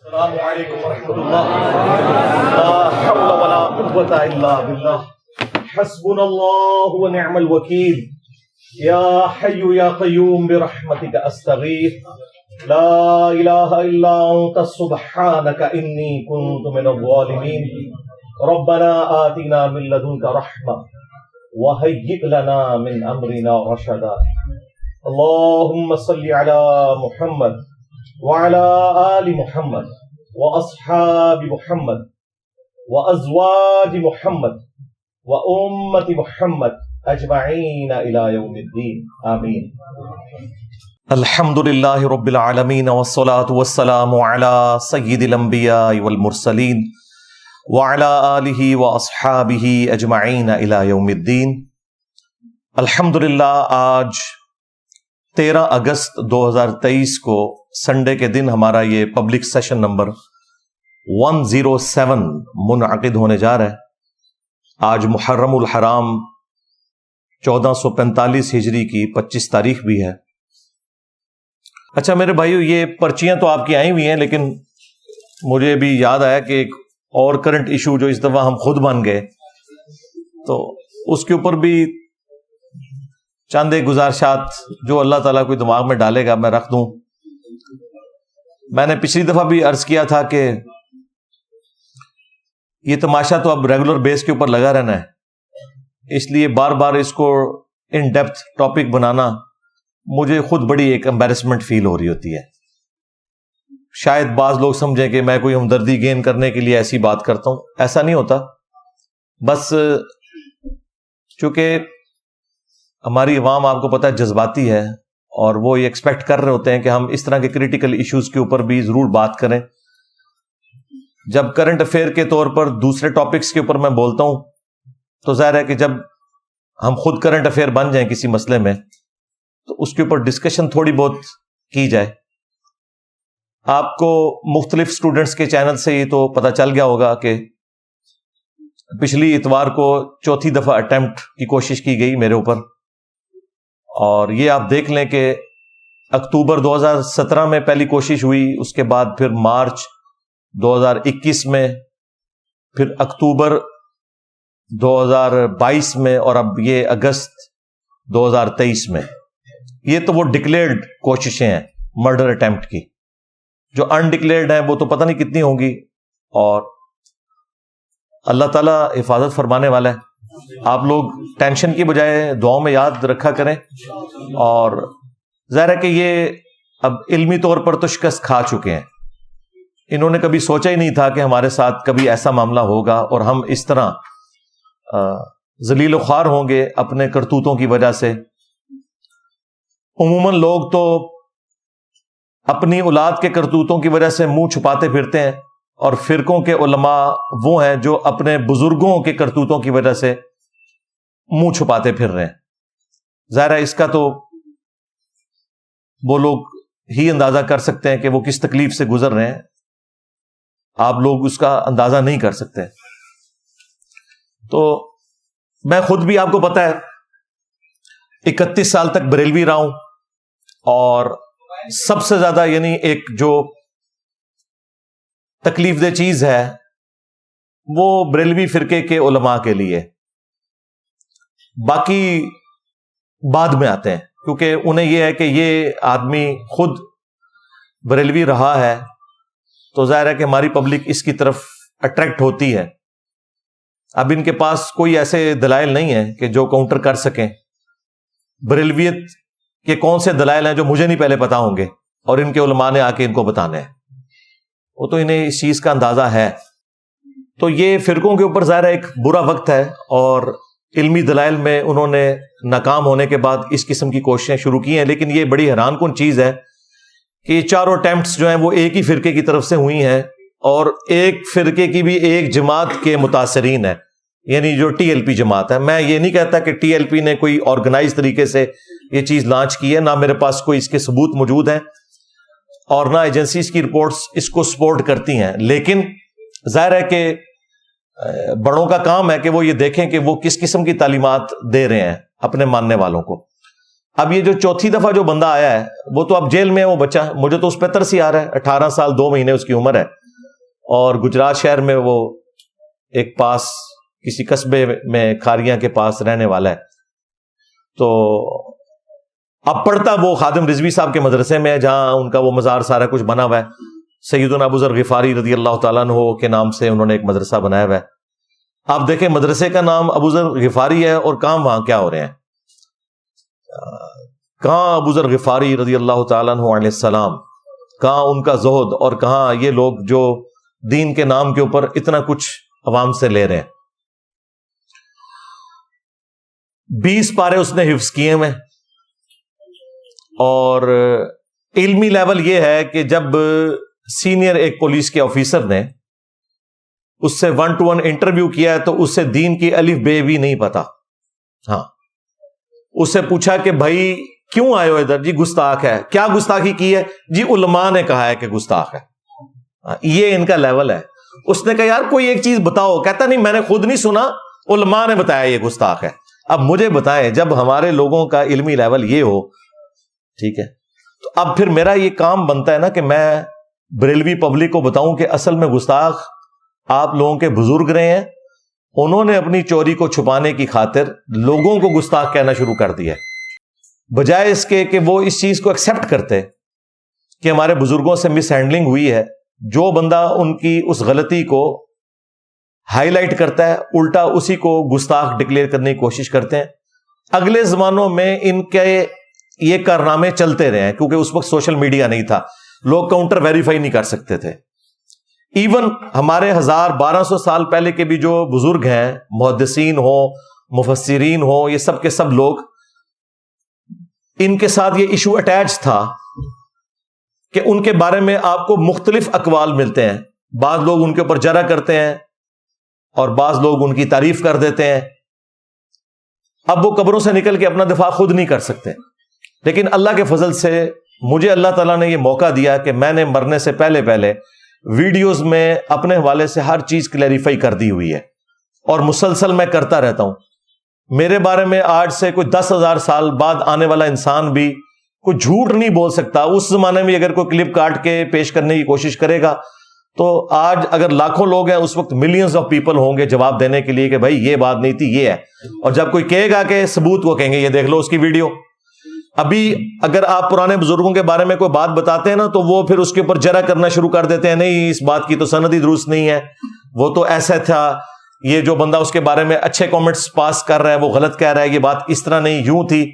السلام علیکم ورحمۃ اللہ لا حول ولا قوة الا بالله. حسبنا الله ونعم الوكيل. يا حي يا قيوم برحمتك استغيث لا اله الا انت سبحانك اني كنت من الظالمين. ربنا آتنا من لدنك رحمة وهيئ لنا من امرنا رشدا. اللهم صل على محمد وعلى آل محمد. وأصحاب محمد، وأزواج محمد، وأمة محمد أجمعين إلى يوم الدين. آمين. الحمد لله رب العالمين والصلاة والسلام على سيد الأنبياء والمرسلين وعلى آله وأصحابه أجمعين إلى يوم الدين. الحمد للہ آج تیرہ اگست دو ہزار تیئیس کو سنڈے کے دن ہمارا یہ public session number one zero seven منعقد ہونے جا رہا ہے۔ آج محرم الحرام چودہ سو پینتالیس ہجری کی پچیس تاریخ بھی ہے۔ اچھا میرے بھائیو، یہ پرچیاں تو آپ کی آئی ہوئی ہیں، لیکن مجھے بھی یاد آیا کہ ایک اور کرنٹ ایشو جو اس دفعہ ہم خود بن گئے۔ تو اس کے اوپر بھی چاند گزارشات جو اللہ تعالیٰ کوئی دماغ میں ڈالے گا، میں رکھ دوں۔ میں نے پچھلی دفعہ بھی عرض کیا تھا کہ یہ تماشا تو اب ریگولر بیس کے اوپر لگا رہنا ہے۔ اس لیے بار بار اس کو ان ڈیپتھ ٹاپک بنانا مجھے خود بڑی ایک امبیرسمنٹ فیل ہو رہی ہوتی ہے۔ شاید بعض لوگ سمجھیں کہ میں کوئی ہمدردی گین کرنے کے لیے ایسی بات کرتا ہوں۔ ایسا نہیں ہوتا۔ بس، چونکہ ہماری عوام آپ کو پتا ہے جذباتی ہے اور وہ یہ ایکسپیکٹ کر رہے ہوتے ہیں کہ ہم اس طرح کے کریٹیکل ایشوز کے اوپر بھی ضرور بات کریں۔ جب کرنٹ افیئر کے طور پر دوسرے ٹاپکس کے اوپر میں بولتا ہوں، تو ظاہر ہے کہ جب ہم خود کرنٹ افیئر بن جائیں کسی مسئلے میں، تو اس کے اوپر ڈسکشن تھوڑی بہت کی جائے۔ آپ کو مختلف اسٹوڈینٹس کے چینل سے یہ تو پتا چل گیا ہوگا کہ پچھلی اتوار کو چوتھی دفعہ اٹمپٹ کی کوشش کی گئی میرے اوپر۔ اور یہ آپ دیکھ لیں کہ اکتوبر دو ہزار سترہ میں پہلی کوشش ہوئی، اس کے بعد پھر مارچ دو ہزار اکیس میں، پھر اکتوبر دو ہزار بائیس میں اور اب یہ اگست دو ہزار تیئیس میں۔ یہ تو وہ ڈکلیئرڈ کوششیں ہیں مرڈر اٹمپٹ کی۔ جو انڈکلیئرڈ ہیں، وہ تو پتہ نہیں کتنی ہوں گی۔ اور اللہ تعالی حفاظت فرمانے والا ہے۔ آپ لوگ ٹینشن کی بجائے دعاؤں میں یاد رکھا کریں۔ اور ظاہر ہے کہ یہ اب علمی طور پر تو شکست کھا چکے ہیں۔ انہوں نے کبھی سوچا ہی نہیں تھا کہ ہمارے ساتھ کبھی ایسا معاملہ ہوگا اور ہم اس طرح ذلیل و خوار ہوں گے اپنے کرتوتوں کی وجہ سے۔ عموماً لوگ تو اپنی اولاد کے کرتوتوں کی وجہ سے منہ چھپاتے پھرتے ہیں اور فرقوں کے علماء وہ ہیں جو اپنے بزرگوں کے کرتوتوں کی وجہ سے منہ چھپاتے پھر رہے ہیں۔ ظاہر ہے اس کا تو وہ لوگ ہی اندازہ کر سکتے ہیں کہ وہ کس تکلیف سے گزر رہے ہیں۔ آپ لوگ اس کا اندازہ نہیں کر سکتے۔ تو میں خود بھی آپ کو پتا ہے، اکتیس سال تک بریلوی رہا ہوں اور سب سے زیادہ یعنی ایک جو تکلیف دہ چیز ہے، وہ بریلوی فرقے کے علماء کے لیے۔ باقی بعد میں آتے ہیں، کیونکہ انہیں یہ ہے کہ یہ آدمی خود بریلوی رہا ہے۔ تو ظاہر ہے کہ ہماری پبلک اس کی طرف اٹریکٹ ہوتی ہے۔ اب ان کے پاس کوئی ایسے دلائل نہیں ہے کہ جو کاؤنٹر کر سکیں۔ بریلویت کے کون سے دلائل ہیں جو مجھے نہیں پہلے پتا ہوں گے اور ان کے علماء نے آ کے ان کو بتانے ہیں۔ وہ تو انہیں اس چیز کا اندازہ ہے۔ تو یہ فرقوں کے اوپر ظاہر ایک برا وقت ہے اور علمی دلائل میں انہوں نے ناکام ہونے کے بعد اس قسم کی کوششیں شروع کی ہیں، لیکن یہ بڑی حیران کن چیز ہے۔ کہ یہ چاروں اٹمپٹس جو ہیں وہ ایک ہی فرقے کی طرف سے ہوئی ہیں اور ایک فرقے کی بھی ایک جماعت کے متاثرین ہے یعنی جو ٹی ایل پی جماعت ہے میں یہ نہیں کہتا کہ ٹی ایل پی نے کوئی آرگنائز طریقے سے یہ چیز لانچ کی ہے، نہ میرے پاس کوئی اس کے ثبوت موجود ہیں اور نہ ایجنسیز کی رپورٹس اس کو سپورٹ کرتی ہیں۔ لیکن ظاہر ہے کہ بڑوں کا کام ہے کہ وہ یہ دیکھیں کہ وہ کس قسم کی تعلیمات دے رہے ہیں اپنے ماننے والوں کو۔ اب یہ جو چوتھی دفعہ جو بندہ آیا ہے، وہ تو اب جیل میں ہے، وہ بچہ، مجھے تو اس پہ ترس ہی آ رہا ہے۔ اٹھارہ سال، دو مہینے اس کی عمر ہے۔ اور گجرات شہر میں وہ ایک پاس، کسی قصبے میں کھاریاں کے پاس رہنے والا ہے۔ تو اب پڑھتا وہ خادم رضوی صاحب کے مدرسے میں، جہاں ان کا وہ مزار سارا کچھ بنا ہوا ہے۔ سید ابو ذر غفاری رضی اللہ تعالیٰ عنہ کے نام سے انہوں نے ایک مدرسہ بنایا ہوا ہے۔ آپ دیکھیں، مدرسے کا نام ابو ذر غفاری ہے اور کام وہاں کیا ہو رہے ہیں۔ کہاں ابو ذر غفاری رضی اللہ تعالیٰ عنہ علیہ السلام؟ کہاں ان کا زہد اور کہاں یہ لوگ جو دین کے نام کے اوپر اتنا کچھ عوام سے لے رہے ہیں؟ بیس پارے اس نے حفظ کیے میں اور علمی لیول یہ ہے کہ جب سینئر ایک پولیس کے آفیسر نے اس سے ون ٹو ون انٹرویو کیا ہے تو اس سے دین کی الف بے بھی نہیں پتا۔ ہاں۔ اس سے پوچھا کہ بھائی کیوں آئے ہو ادھر؟ جی گستاخ ہے۔ کیا گستاخی کی ہے؟ جی علماء نے کہا ہے کہ گستاخ ہے۔ ہاں، یہ ان کا لیول ہے۔ اس نے کہا، یار، کوئی ایک چیز بتاؤ۔ کہتا، نہیں، میں نے خود نہیں سنا۔ علماء نے بتایا یہ گستاخ ہے۔ اب مجھے بتائیں، جب ہمارے لوگوں کا علمی لیول یہ ہو، ٹھیک ہے، تو اب پھر میرا یہ کام بنتا ہے نا کہ میں بریلوی پبلک کو بتاؤں کہ اصل میں گستاخ آپ لوگوں کے بزرگ رہے ہیں۔ انہوں نے اپنی چوری کو چھپانے کی خاطر لوگوں کو گستاخ کہنا شروع کر دیا بجائے اس کے کہ وہ اس چیز کو ایکسپٹ کرتے کہ ہمارے بزرگوں سے مس ہینڈلنگ ہوئی ہے، جو بندہ ان کی اس غلطی کو ہائی لائٹ کرتا ہے، الٹا اسی کو گستاخ ڈکلیئر کرنے کی کوشش کرتے ہیں۔ اگلے زمانوں میں ان کے یہ کارنامے چلتے رہے ہیں، کیونکہ اس وقت سوشل میڈیا نہیں تھا۔ لوگ کاؤنٹر ویریفائی نہیں کر سکتے تھے۔ ایون ہمارے ہزار بارہ سو سال پہلے کے بھی جو بزرگ ہیں، محدثین ہو مفسرین ہو یہ سب کے سب لوگ، ان کے ساتھ یہ ایشو اٹیچ تھا کہ ان کے بارے میں آپ کو مختلف اقوال ملتے ہیں۔ بعض لوگ ان کے اوپر جرا کرتے ہیں اور بعض لوگ ان کی تعریف کر دیتے ہیں۔ اب وہ قبروں سے نکل کے اپنا دفاع خود نہیں کر سکتے۔ لیکن اللہ کے فضل سے مجھے اللہ تعالیٰ نے یہ موقع دیا کہ میں نے مرنے سے پہلے پہلے ویڈیوز میں اپنے حوالے سے ہر چیز کلیریفائی کر دی ہوئی ہے۔ اور مسلسل میں کرتا رہتا ہوں۔ میرے بارے میں آج سے کوئی دس ہزار سال بعد آنے والا انسان بھی کوئی جھوٹ نہیں بول سکتا۔ اس زمانے میں اگر کوئی کلپ کاٹ کے پیش کرنے کی کوشش کرے گا تو آج اگر لاکھوں لوگ ہیں، اس وقت ملینز آف پیپل ہوں گے جواب دینے کے لیے کہ بھائی یہ بات نہیں تھی، یہ ہے۔ اور جب کوئی کہے گا کہ ثبوت کو کہیں گے، یہ دیکھ لو اس کی ویڈیو۔ ابھی اگر آپ پرانے بزرگوں کے بارے میں کوئی بات بتاتے ہیں نا، تو وہ پھر اس کے اوپر جرا کرنا شروع کر دیتے ہیں، نہیں، اس بات کی تو سندی درست نہیں ہے۔ وہ تو ایسا تھا، یہ جو بندہ اس کے بارے میں اچھے کامنٹس پاس کر رہا ہے، وہ غلط کہہ رہا ہے، یہ بات اس طرح نہیں، یوں تھی۔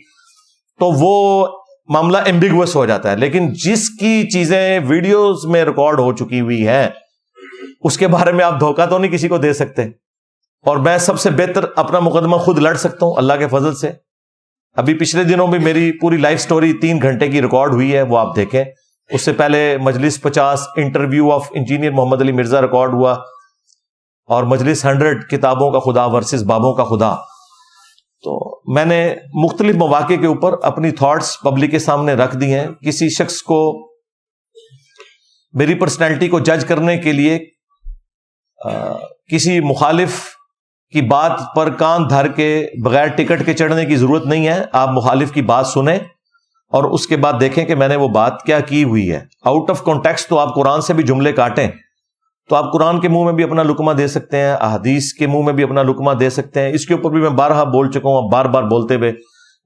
تو وہ معاملہ ایمبیگوس ہو جاتا ہے۔ لیکن جس کی چیزیں ویڈیوز میں ریکارڈ ہو چکی ہوئی ہیں، اس کے بارے میں آپ دھوکہ تو نہیں کسی کو دے سکتے۔ اور میں سب سے بہتر اپنا مقدمہ خود لڑ سکتا ہوں، اللہ کے فضل سے۔ ابھی پچھلے دنوں بھی میری پوری لائف سٹوری تین گھنٹے کی ریکارڈ ہوئی ہے، وہ آپ دیکھیں۔ اس سے پہلے مجلس پچاس interview of engineer Muhammad Ali Mirza record ہوا اور مجلس ہنڈریڈ کتابوں کا خدا ورسز بابوں کا خدا۔ تو میں نے مختلف مواقع کے اوپر اپنی تھاٹس پبلک کے سامنے رکھ دی ہیں۔ کسی شخص کو میری پرسنالٹی کو جج کرنے کے لیے کسی مخالف کی بات پر کان دھر کے بغیر ٹکٹ کے چڑھنے کی ضرورت نہیں ہے، آپ مخالف کی بات سنیں اور اس کے بعد دیکھیں کہ میں نے وہ بات کیا کی ہوئی ہے۔ آؤٹ آف کانٹیکس تو آپ قرآن سے بھی جملے کاٹیں۔ تو آپ قرآن کے منہ میں بھی اپنا لکما دے سکتے ہیں، احادیث کے منہ میں بھی اپنا لکما دے سکتے ہیں۔ اس کے اوپر بھی میں بارہا بول چکا ہوں بار بار بولتے ہوئے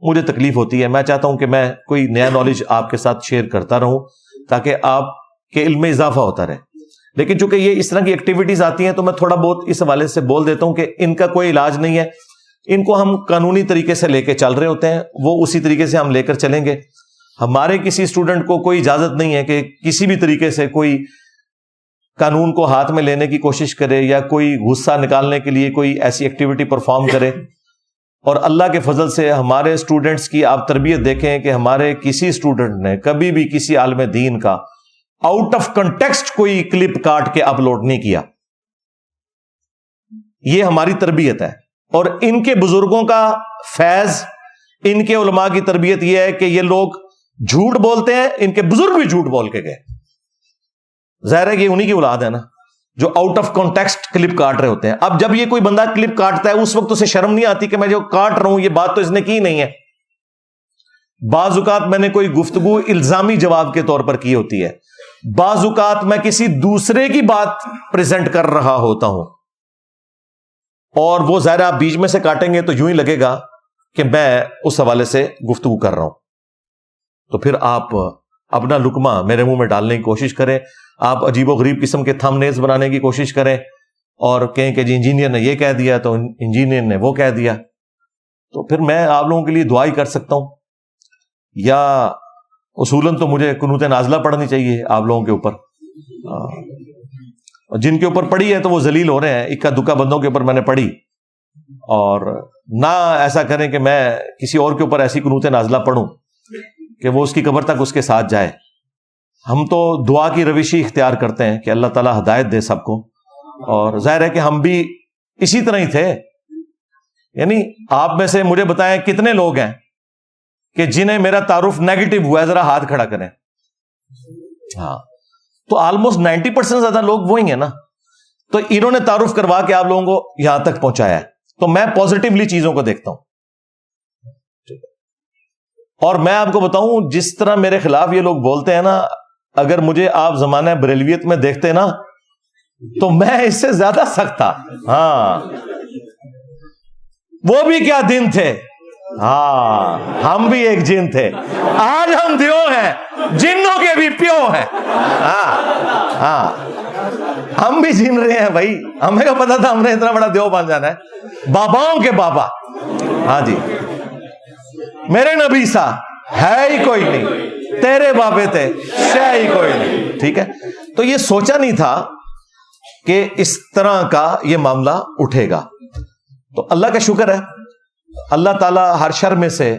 مجھے تکلیف ہوتی ہے۔ میں چاہتا ہوں کہ میں کوئی نیا نالج آپ کے ساتھ شیئر کرتا رہوں تاکہ آپ کے علم میں اضافہ ہوتا رہے۔ لیکن چونکہ یہ اس طرح کی ایکٹیویٹیز آتی ہیں تو میں تھوڑا بہت اس حوالے سے بول دیتا ہوں کہ ان کا کوئی علاج نہیں ہے۔ ان کو ہم قانونی طریقے سے لے کے چل رہے ہوتے ہیں۔ وہ اسی طریقے سے ہم لے کر چلیں گے۔ ہمارے کسی اسٹوڈنٹ کو کوئی اجازت نہیں ہے کہ کسی بھی طریقے سے کوئی قانون کو ہاتھ میں لینے کی کوشش کرے یا کوئی غصہ نکالنے کے لیے کوئی ایسی ایکٹیویٹی پرفارم کرے۔ اور اللہ کے فضل سے ہمارے اسٹوڈنٹس کی آپ تربیت دیکھیں کہ ہمارے کسی اسٹوڈنٹ نے کبھی بھی کسی عالم دین کا آؤٹ آف کنٹیکسٹ کوئی کلپ کاٹ کے اپلوڈ نہیں کیا۔ یہ ہماری تربیت ہے۔ اور ان کے بزرگوں کا فیض، ان کے علماء کی تربیت یہ ہے کہ یہ لوگ جھوٹ بولتے ہیں، ان کے بزرگ بھی جھوٹ بول کے گئے۔ ظاہر ہے کہ انہیں کی اولاد ہے نا، جو آؤٹ آف کانٹیکسٹ کلپ کاٹ رہے ہوتے ہیں۔ اب جب یہ کوئی بندہ کلپ کاٹتا ہے، اس وقت اسے شرم نہیں آتی کہ میں جو کاٹ رہا ہوں، یہ بات تو اس نے کی نہیں ہے۔ بعض اوقات میں نے کوئی گفتگو الزامی جواب کے طور پر کی ہوتی ہے۔ بعض اوقات میں کسی دوسرے کی بات پریزنٹ کر رہا ہوتا ہوں۔ اور وہ ظاہر آپ بیچ میں سے کاٹیں گے تو یوں ہی لگے گا کہ میں اس حوالے سے گفتگو کر رہا ہوں۔ تو پھر آپ اپنا لکما میرے منہ میں ڈالنے کی کوشش کریں۔ آپ عجیب و غریب قسم کے تھم نیز بنانے کی کوشش کریں۔ اور کہیں کہ جی انجینئر نے یہ کہہ دیا تو انجینئر نے وہ کہہ دیا۔ تو پھر میں آپ لوگوں کے لیے دعائی کر سکتا ہوں۔ یا اصولن تو مجھے کنوت نازلہ پڑھنی چاہیے آپ لوگوں کے اوپر۔ جن کے اوپر پڑھی ہے تو وہ ذلیل ہو رہے ہیں، اکا دکا بندوں کے اوپر میں نے پڑھی۔ اور نہ ایسا کریں کہ میں کسی اور کے اوپر ایسی کنوت نازلہ پڑھوں کہ وہ اس کی قبر تک اس کے ساتھ جائے۔ ہم تو دعا کی روشی اختیار کرتے ہیں کہ اللہ تعالیٰ ہدایت دے سب کو۔ اور ظاہر ہے کہ ہم بھی اسی طرح ہی تھے۔ یعنی آپ میں سے مجھے بتائیں کتنے لوگ ہیں؟ کہ جنہیں میرا تعارف نیگیٹو ہوا ہے، ذرا ہاتھ کھڑا کریں۔ ہاں۔ تو آلموسٹ نائنٹی پرسینٹ زیادہ لوگ وہی ہیں نا۔ تو انہوں نے تعارف کروا کے آپ لوگوں کو یہاں تک پہنچایا ہے۔ تو میں پوزیٹیولی چیزوں کو دیکھتا ہوں۔ اور میں آپ کو بتاؤں، جس طرح میرے خلاف یہ لوگ بولتے ہیں نا، اگر مجھے آپ زمانہ بریلویت میں دیکھتے نا، تو میں اس سے زیادہ سخت تھا۔ ہاں۔ وہ بھی کیا دن تھے۔ ہاں ہم بھی ایک جن تھے۔ آج ہم دیو ہیں، جنوں کے بھی پیو ہیں۔ ہاں ہاں۔ ہم بھی جن رہے ہیں بھائی۔ ہمیں کو پتا تھا ہم نے اتنا بڑا دیو بن جانا ہے۔ باباؤں کے بابا۔ ہاں جی۔ میرے نبی سا، ہے ہی کوئی نہیں۔ تیرے بابے تھے شہ ہی کوئی نہیں۔ ٹھیک ہے؟ تو یہ سوچا نہیں تھا کہ اس طرح کا یہ معاملہ اٹھے گا۔ تو اللہ کا شکر ہے۔ اللہ تعالیٰ ہر شر میں سے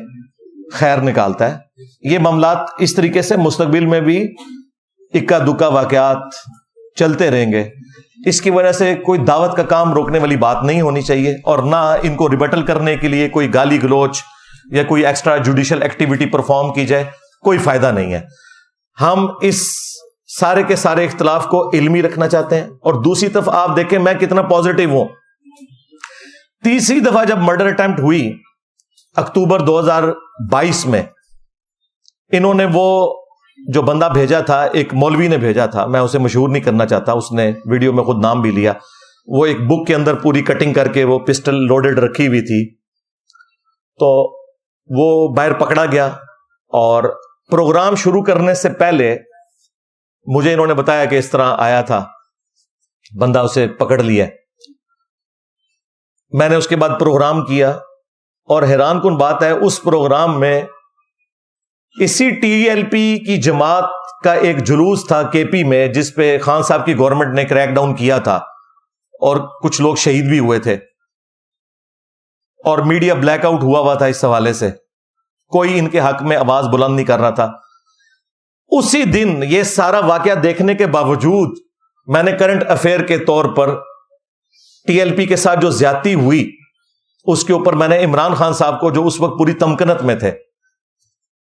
خیر نکالتا ہے۔ یہ معاملات اس طریقے سے مستقبل میں بھی اکا دکا واقعات چلتے رہیں گے۔ اس کی وجہ سے کوئی دعوت کا کام روکنے والی بات نہیں ہونی چاہیے اور نہ ان کو ریبٹل کرنے کے لیے کوئی گالی گلوچ یا کوئی ایکسٹرا جوڈیشل ایکٹیویٹی پرفارم کی جائے، کوئی فائدہ نہیں ہے۔ ہم اس سارے کے سارے اختلاف کو علمی رکھنا چاہتے ہیں اور دوسری طرف آپ دیکھیں، میں کتنا پازیٹو ہوں۔ تیسری دفعہ جب مرڈر اٹمپٹ ہوئی اکتوبر دو ہزار بائیس میں، انہوں نے وہ جو بندہ بھیجا تھا، ایک مولوی نے بھیجا تھا، میں اسے مشہور نہیں کرنا چاہتا، اس نے ویڈیو میں خود نام بھی لیا، وہ ایک بک کے اندر پوری کٹنگ کر کے وہ پسٹل لوڈڈ رکھی ہوئی تھی۔ تو وہ باہر پکڑا گیا اور پروگرام شروع کرنے سے پہلے مجھے انہوں نے بتایا کہ اس طرح آیا تھا، بندہ اسے پکڑ لیا۔ میں نے اس کے بعد پروگرام کیا اور حیران کن بات ہے، اس پروگرام میں اسی ٹی ایل پی کی جماعت کا ایک جلوس تھا کے پی میں، جس پہ خان صاحب کی گورنمنٹ نے کریک ڈاؤن کیا تھا اور کچھ لوگ شہید بھی ہوئے تھے۔ اور میڈیا بلیک آؤٹ ہوا ہوا تھا اس حوالے سے۔ کوئی ان کے حق میں آواز بلند نہیں کر رہا تھا۔ اسی دن یہ سارا واقعہ دیکھنے کے باوجود میں نے کرنٹ افیئر کے طور پر ٹی ایل پی کے ساتھ جو زیادتی ہوئی، اس کے اوپر میں نے عمران خان صاحب کو جو اس وقت پوری تمکنت میں تھے،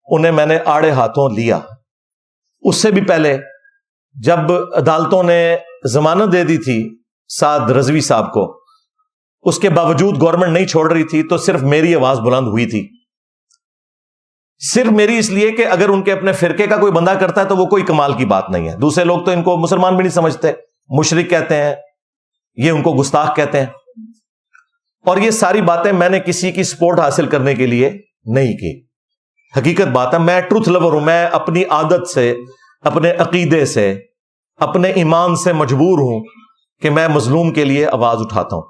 انہیں میں نے آڑے ہاتھوں لیا۔ اس سے بھی پہلے جب عدالتوں نے ضمانت دے دی تھی سعد رضوی صاحب کو، اس کے باوجود گورنمنٹ نہیں چھوڑ رہی تھی، تو صرف میری آواز بلند ہوئی تھی۔ صرف میری اس لیے کہ اگر ان کے اپنے فرقے کا کوئی بندہ کرتا ہے تو وہ کوئی کمال کی بات نہیں ہے۔ دوسرے لوگ تو ان کو مسلمان بھی نہیں سمجھتے، مشرق کہتے ہیں یہ ان کو گستاخ کہتے ہیں۔ اور یہ ساری باتیں میں نے کسی کی سپورٹ حاصل کرنے کے لیے نہیں کی۔ حقیقت بات ہے، میں ٹروتھ لور ہوں، میں اپنی عادت سے، اپنے عقیدے سے، اپنے ایمان سے مجبور ہوں کہ میں مظلوم کے لیے آواز اٹھاتا ہوں۔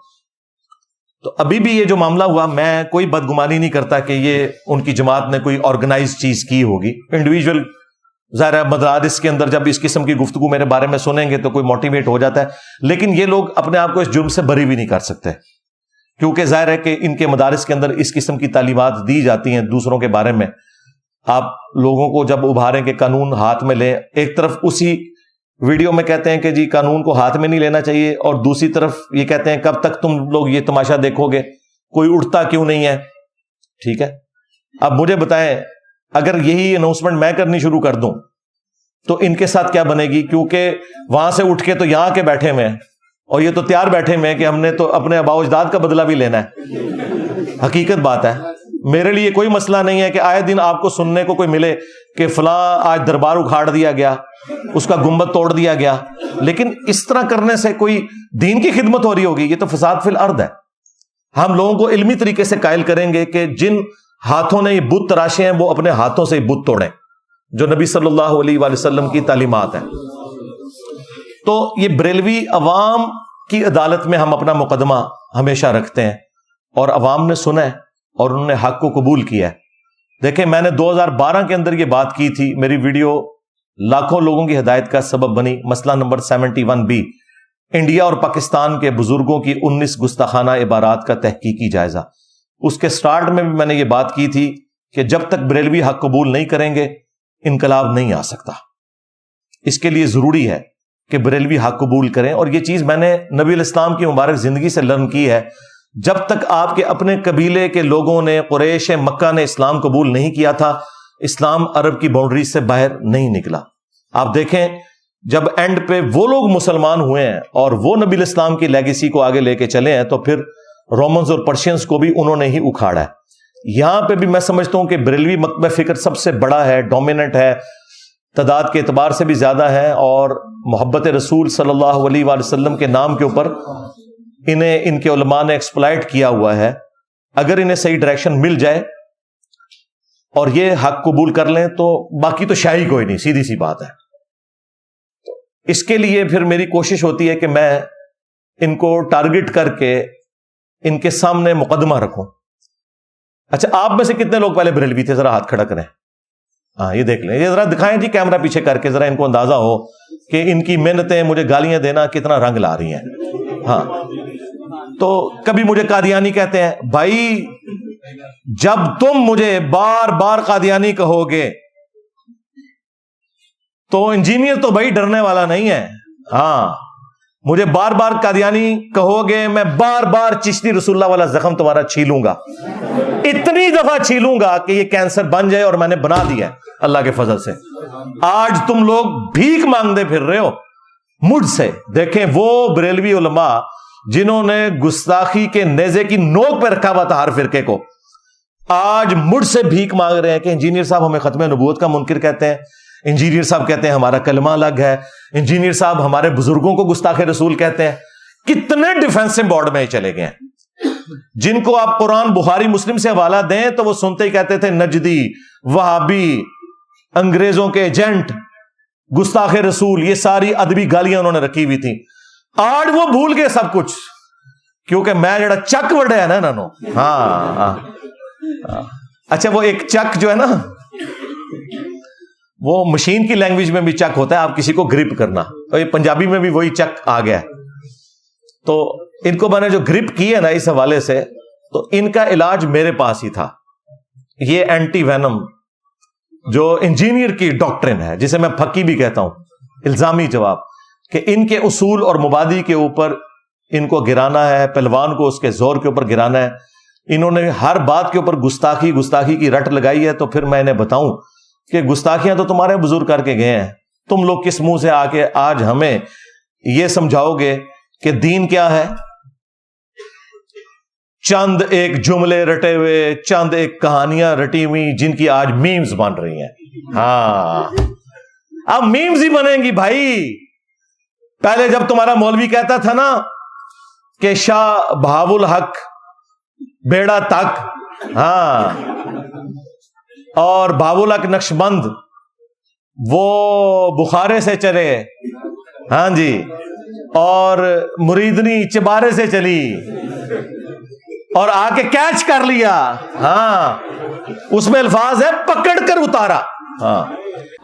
تو ابھی بھی یہ جو معاملہ ہوا، میں کوئی بدگمانی نہیں کرتا کہ یہ ان کی جماعت نے کوئی آرگنائز چیز کی ہوگی۔ انڈیویجل ظاہر مدارس کے اندر جب اس قسم کی گفتگو میرے بارے میں سنیں گے تو کوئی موٹیویٹ ہو جاتا ہے۔ لیکن یہ لوگ اپنے آپ کو اس جرم سے بری بھی نہیں کر سکتے۔ کیونکہ ظاہر ہے کہ ان کے مدارس کے اندر اس قسم کی تعلیمات دی جاتی ہیں دوسروں کے بارے میں۔ آپ لوگوں کو جب ابھاریں کہ قانون ہاتھ میں لیں ایک طرف اسی ویڈیو میں کہتے ہیں کہ جی قانون کو ہاتھ میں نہیں لینا چاہیے، اور دوسری طرف یہ کہتے ہیں کب تک تم لوگ یہ تماشا دیکھو گے، کوئی اٹھتا کیوں نہیں ہے؟ ٹھیک ہے۔ اب مجھے بتائیں اگر یہی اناؤنسمنٹ میں کرنی شروع کر دوں، تو ان کے ساتھ کیا بنے گی؟ کیونکہ وہاں سے اٹھ کے تو یہاں کے بیٹھے ہوئے ہیں، اور یہ تو تیار بیٹھے ہوئے ہیں کہ ہم نے تو اپنے اباؤ اجداد کا بدلہ بھی لینا ہے۔ حقیقت بات ہے، میرے لیے کوئی مسئلہ نہیں ہے کہ آئے دن آپ کو سننے کو کوئی ملے کہ فلاں آج دربار اکھاڑ دیا گیا، اس کا گنبد توڑ دیا گیا۔ لیکن اس طرح کرنے سے کوئی دین کی خدمت ہو رہی ہوگی، یہ تو فساد فی الارض ہے۔ ہم لوگوں کو علمی طریقے سے قائل کریں گے کہ جن ہاتھوں نے یہ بت تراشے ہیں، وہ اپنے ہاتھوں سے بت توڑیں جو نبی صلی اللہ علیہ وآلہ وسلم کی تعلیمات ہیں۔ تو یہ بریلوی عوام کی عدالت میں ہم اپنا مقدمہ ہمیشہ رکھتے ہیں۔ اور عوام نے سنا ہے اور انہوں نے حق کو قبول کیا ہے۔ دیکھیں، میں نے دو ہزار بارہ کے اندر یہ بات کی تھی۔ میری ویڈیو لاکھوں لوگوں کی ہدایت کا سبب بنی۔ مسئلہ number seventy one B. India اور پاکستان کے بزرگوں کی انیس گستاخانہ عبارات کا تحقیقی جائزہ۔ اس کے سٹارٹ میں بھی میں نے یہ بات کی تھی کہ جب تک بریلوی حق قبول نہیں کریں گے، انقلاب نہیں آ سکتا۔ اس کے لیے ضروری ہے کہ بریلوی حق قبول کریں۔ اور یہ چیز میں نے نبی الاسلام کی مبارک زندگی سے لرن کی ہے۔ جب تک آپ کے اپنے قبیلے کے لوگوں نے، قریش مکہ نے اسلام قبول نہیں کیا تھا، اسلام عرب کی باؤنڈری سے باہر نہیں نکلا۔ آپ دیکھیں، جب اینڈ پہ وہ لوگ مسلمان ہوئے ہیں اور وہ نبی الاسلام کی لیگیسی کو آگے لے کے چلے ہیں، تو پھر رومنز اور پرشینس کو بھی انہوں نے ہی اکھاڑا ہے۔ یہاں پہ بھی میں سمجھتا ہوں کہ بریلوی مکبہ فکر سب سے بڑا ہے ڈومیننٹ ہے، تعداد کے اعتبار سے بھی زیادہ ہے اور محبت رسول صلی اللہ علیہ وآلہ وسلم کے نام کے اوپر انہیں، ان کے علماء نے ایکسپلائٹ کیا ہوا ہے۔ اگر انہیں صحیح ڈائریکشن مل جائے اور یہ حق قبول کر لیں تو باقی تو شاہی کوئی نہیں، سیدھی سی بات ہے۔ اس کے لیے پھر میری کوشش ہوتی ہے کہ میں ان کو ٹارگٹ کر کے ان کے سامنے مقدمہ رکھوں۔ اچھا آپ میں سے کتنے لوگ پہلے بریلوی تھے؟ ذرا ہاتھ کھڑا کریں۔ ہاں یہ دیکھ لیں، یہ ذرا دکھائیں جی کیمرہ پیچھے کر کے ذرا ان کو اندازہ ہو کہ ان کی محنتیں، مجھے گالیاں دینا کتنا رنگ لا رہی ہیں۔ ہاں تو کبھی مجھے قادیانی کہتے ہیں، بھائی، جب تم مجھے بار بار قادیانی کہو گے، تو انجینئر تو بھائی ڈرنے والا نہیں ہے۔ ہاں مجھے بار بار قادیانی کہو گے، میں بار بار چشتی رسول اللہ والا زخم تمہارا چھیلوں گا۔ اتنی دفعہ چھیلوں گا کہ یہ کینسر بن جائے اور میں نے بنا دیا اللہ کے فضل سے۔ آج تم لوگ بھیک مانگتے پھر رہے ہو۔ مجھ سے۔ دیکھیں وہ بریلوی علماء جنہوں نے گستاخی کے نیزے کی نوک پہ رکھا ہوا تھا ہر فرقے کو، آج مجھ سے بھیک مانگ رہے ہیں کہ انجینئر صاحب ہمیں ختم نبوت کا منکر کہتے ہیں۔ انجینئر صاحب کہتے ہیں ہمارا کلمہ الگ ہے۔ انجینئر صاحب ہمارے بزرگوں کو گستاخ رسول کہتے ہیں۔ کتنے ڈیفینسو بورڈ میں چلے گئے ہیں۔ جن کو آپ قرآن بخاری مسلم سے حوالہ دیں تو وہ سنتے ہی کہتے تھے نجدی وہابی انگریزوں کے ایجنٹ گستاخ رسول یہ ساری ادبی گالیاں انہوں نے رکھی ہوئی تھی آج وہ بھول گئے سب کچھ۔ کیونکہ میں جڑا چک وڈیا نا ہاں،, ہاں, ہاں۔ اچھا وہ ایک چک جو ہے نا وہ مشین کی لینگویج میں بھی چک ہوتا ہے، آپ کسی کو گرپ کرنا۔ تو یہ پنجابی میں بھی وہی چک آ گیا۔ تو ان کو میں نے جو گرپ کی ہے نا اس حوالے سے، تو ان کا علاج میرے پاس ہی تھا۔ یہ اینٹی وینم جو انجینئر کی ڈاکٹرن ہے، جسے میں پھکی بھی کہتا ہوں۔ الزامی جواب۔ کہ ان کے اصول اور مبادی کے اوپر ان کو گرانا ہے، پہلوان کو اس کے زور کے اوپر گرانا ہے۔ انہوں نے ہر بات کے اوپر گستاخی گستاخی کی رٹ لگائی ہے، تو پھر میں انہیں بتاؤں۔ کہ گستاخیاں تو تمہارے بزرگ کر کے گئے ہیں۔ تم لوگ کس منہ سے آ کے آج ہمیں یہ سمجھاؤ گے کہ دین کیا ہے؟ چند ایک جملے رٹے ہوئے، چند ایک کہانیاں رٹی ہوئی جن کی آج میمز بن رہی ہیں۔ ہاں۔ اب میمز ہی بنیں گی بھائی۔ پہلے جب تمہارا مولوی کہتا تھا نا کہ شاہ بہاول الحق بیڑا تک۔ ہاں۔ اور بابولک نقش بند، وہ بخارے سے چلے۔ ہاں جی۔ اور مریدنی چبارے سے چلی۔ اور آ کے کیچ کر لیا۔ ہاں۔ اس میں الفاظ ہے پکڑ کر اتارا۔ ہاں۔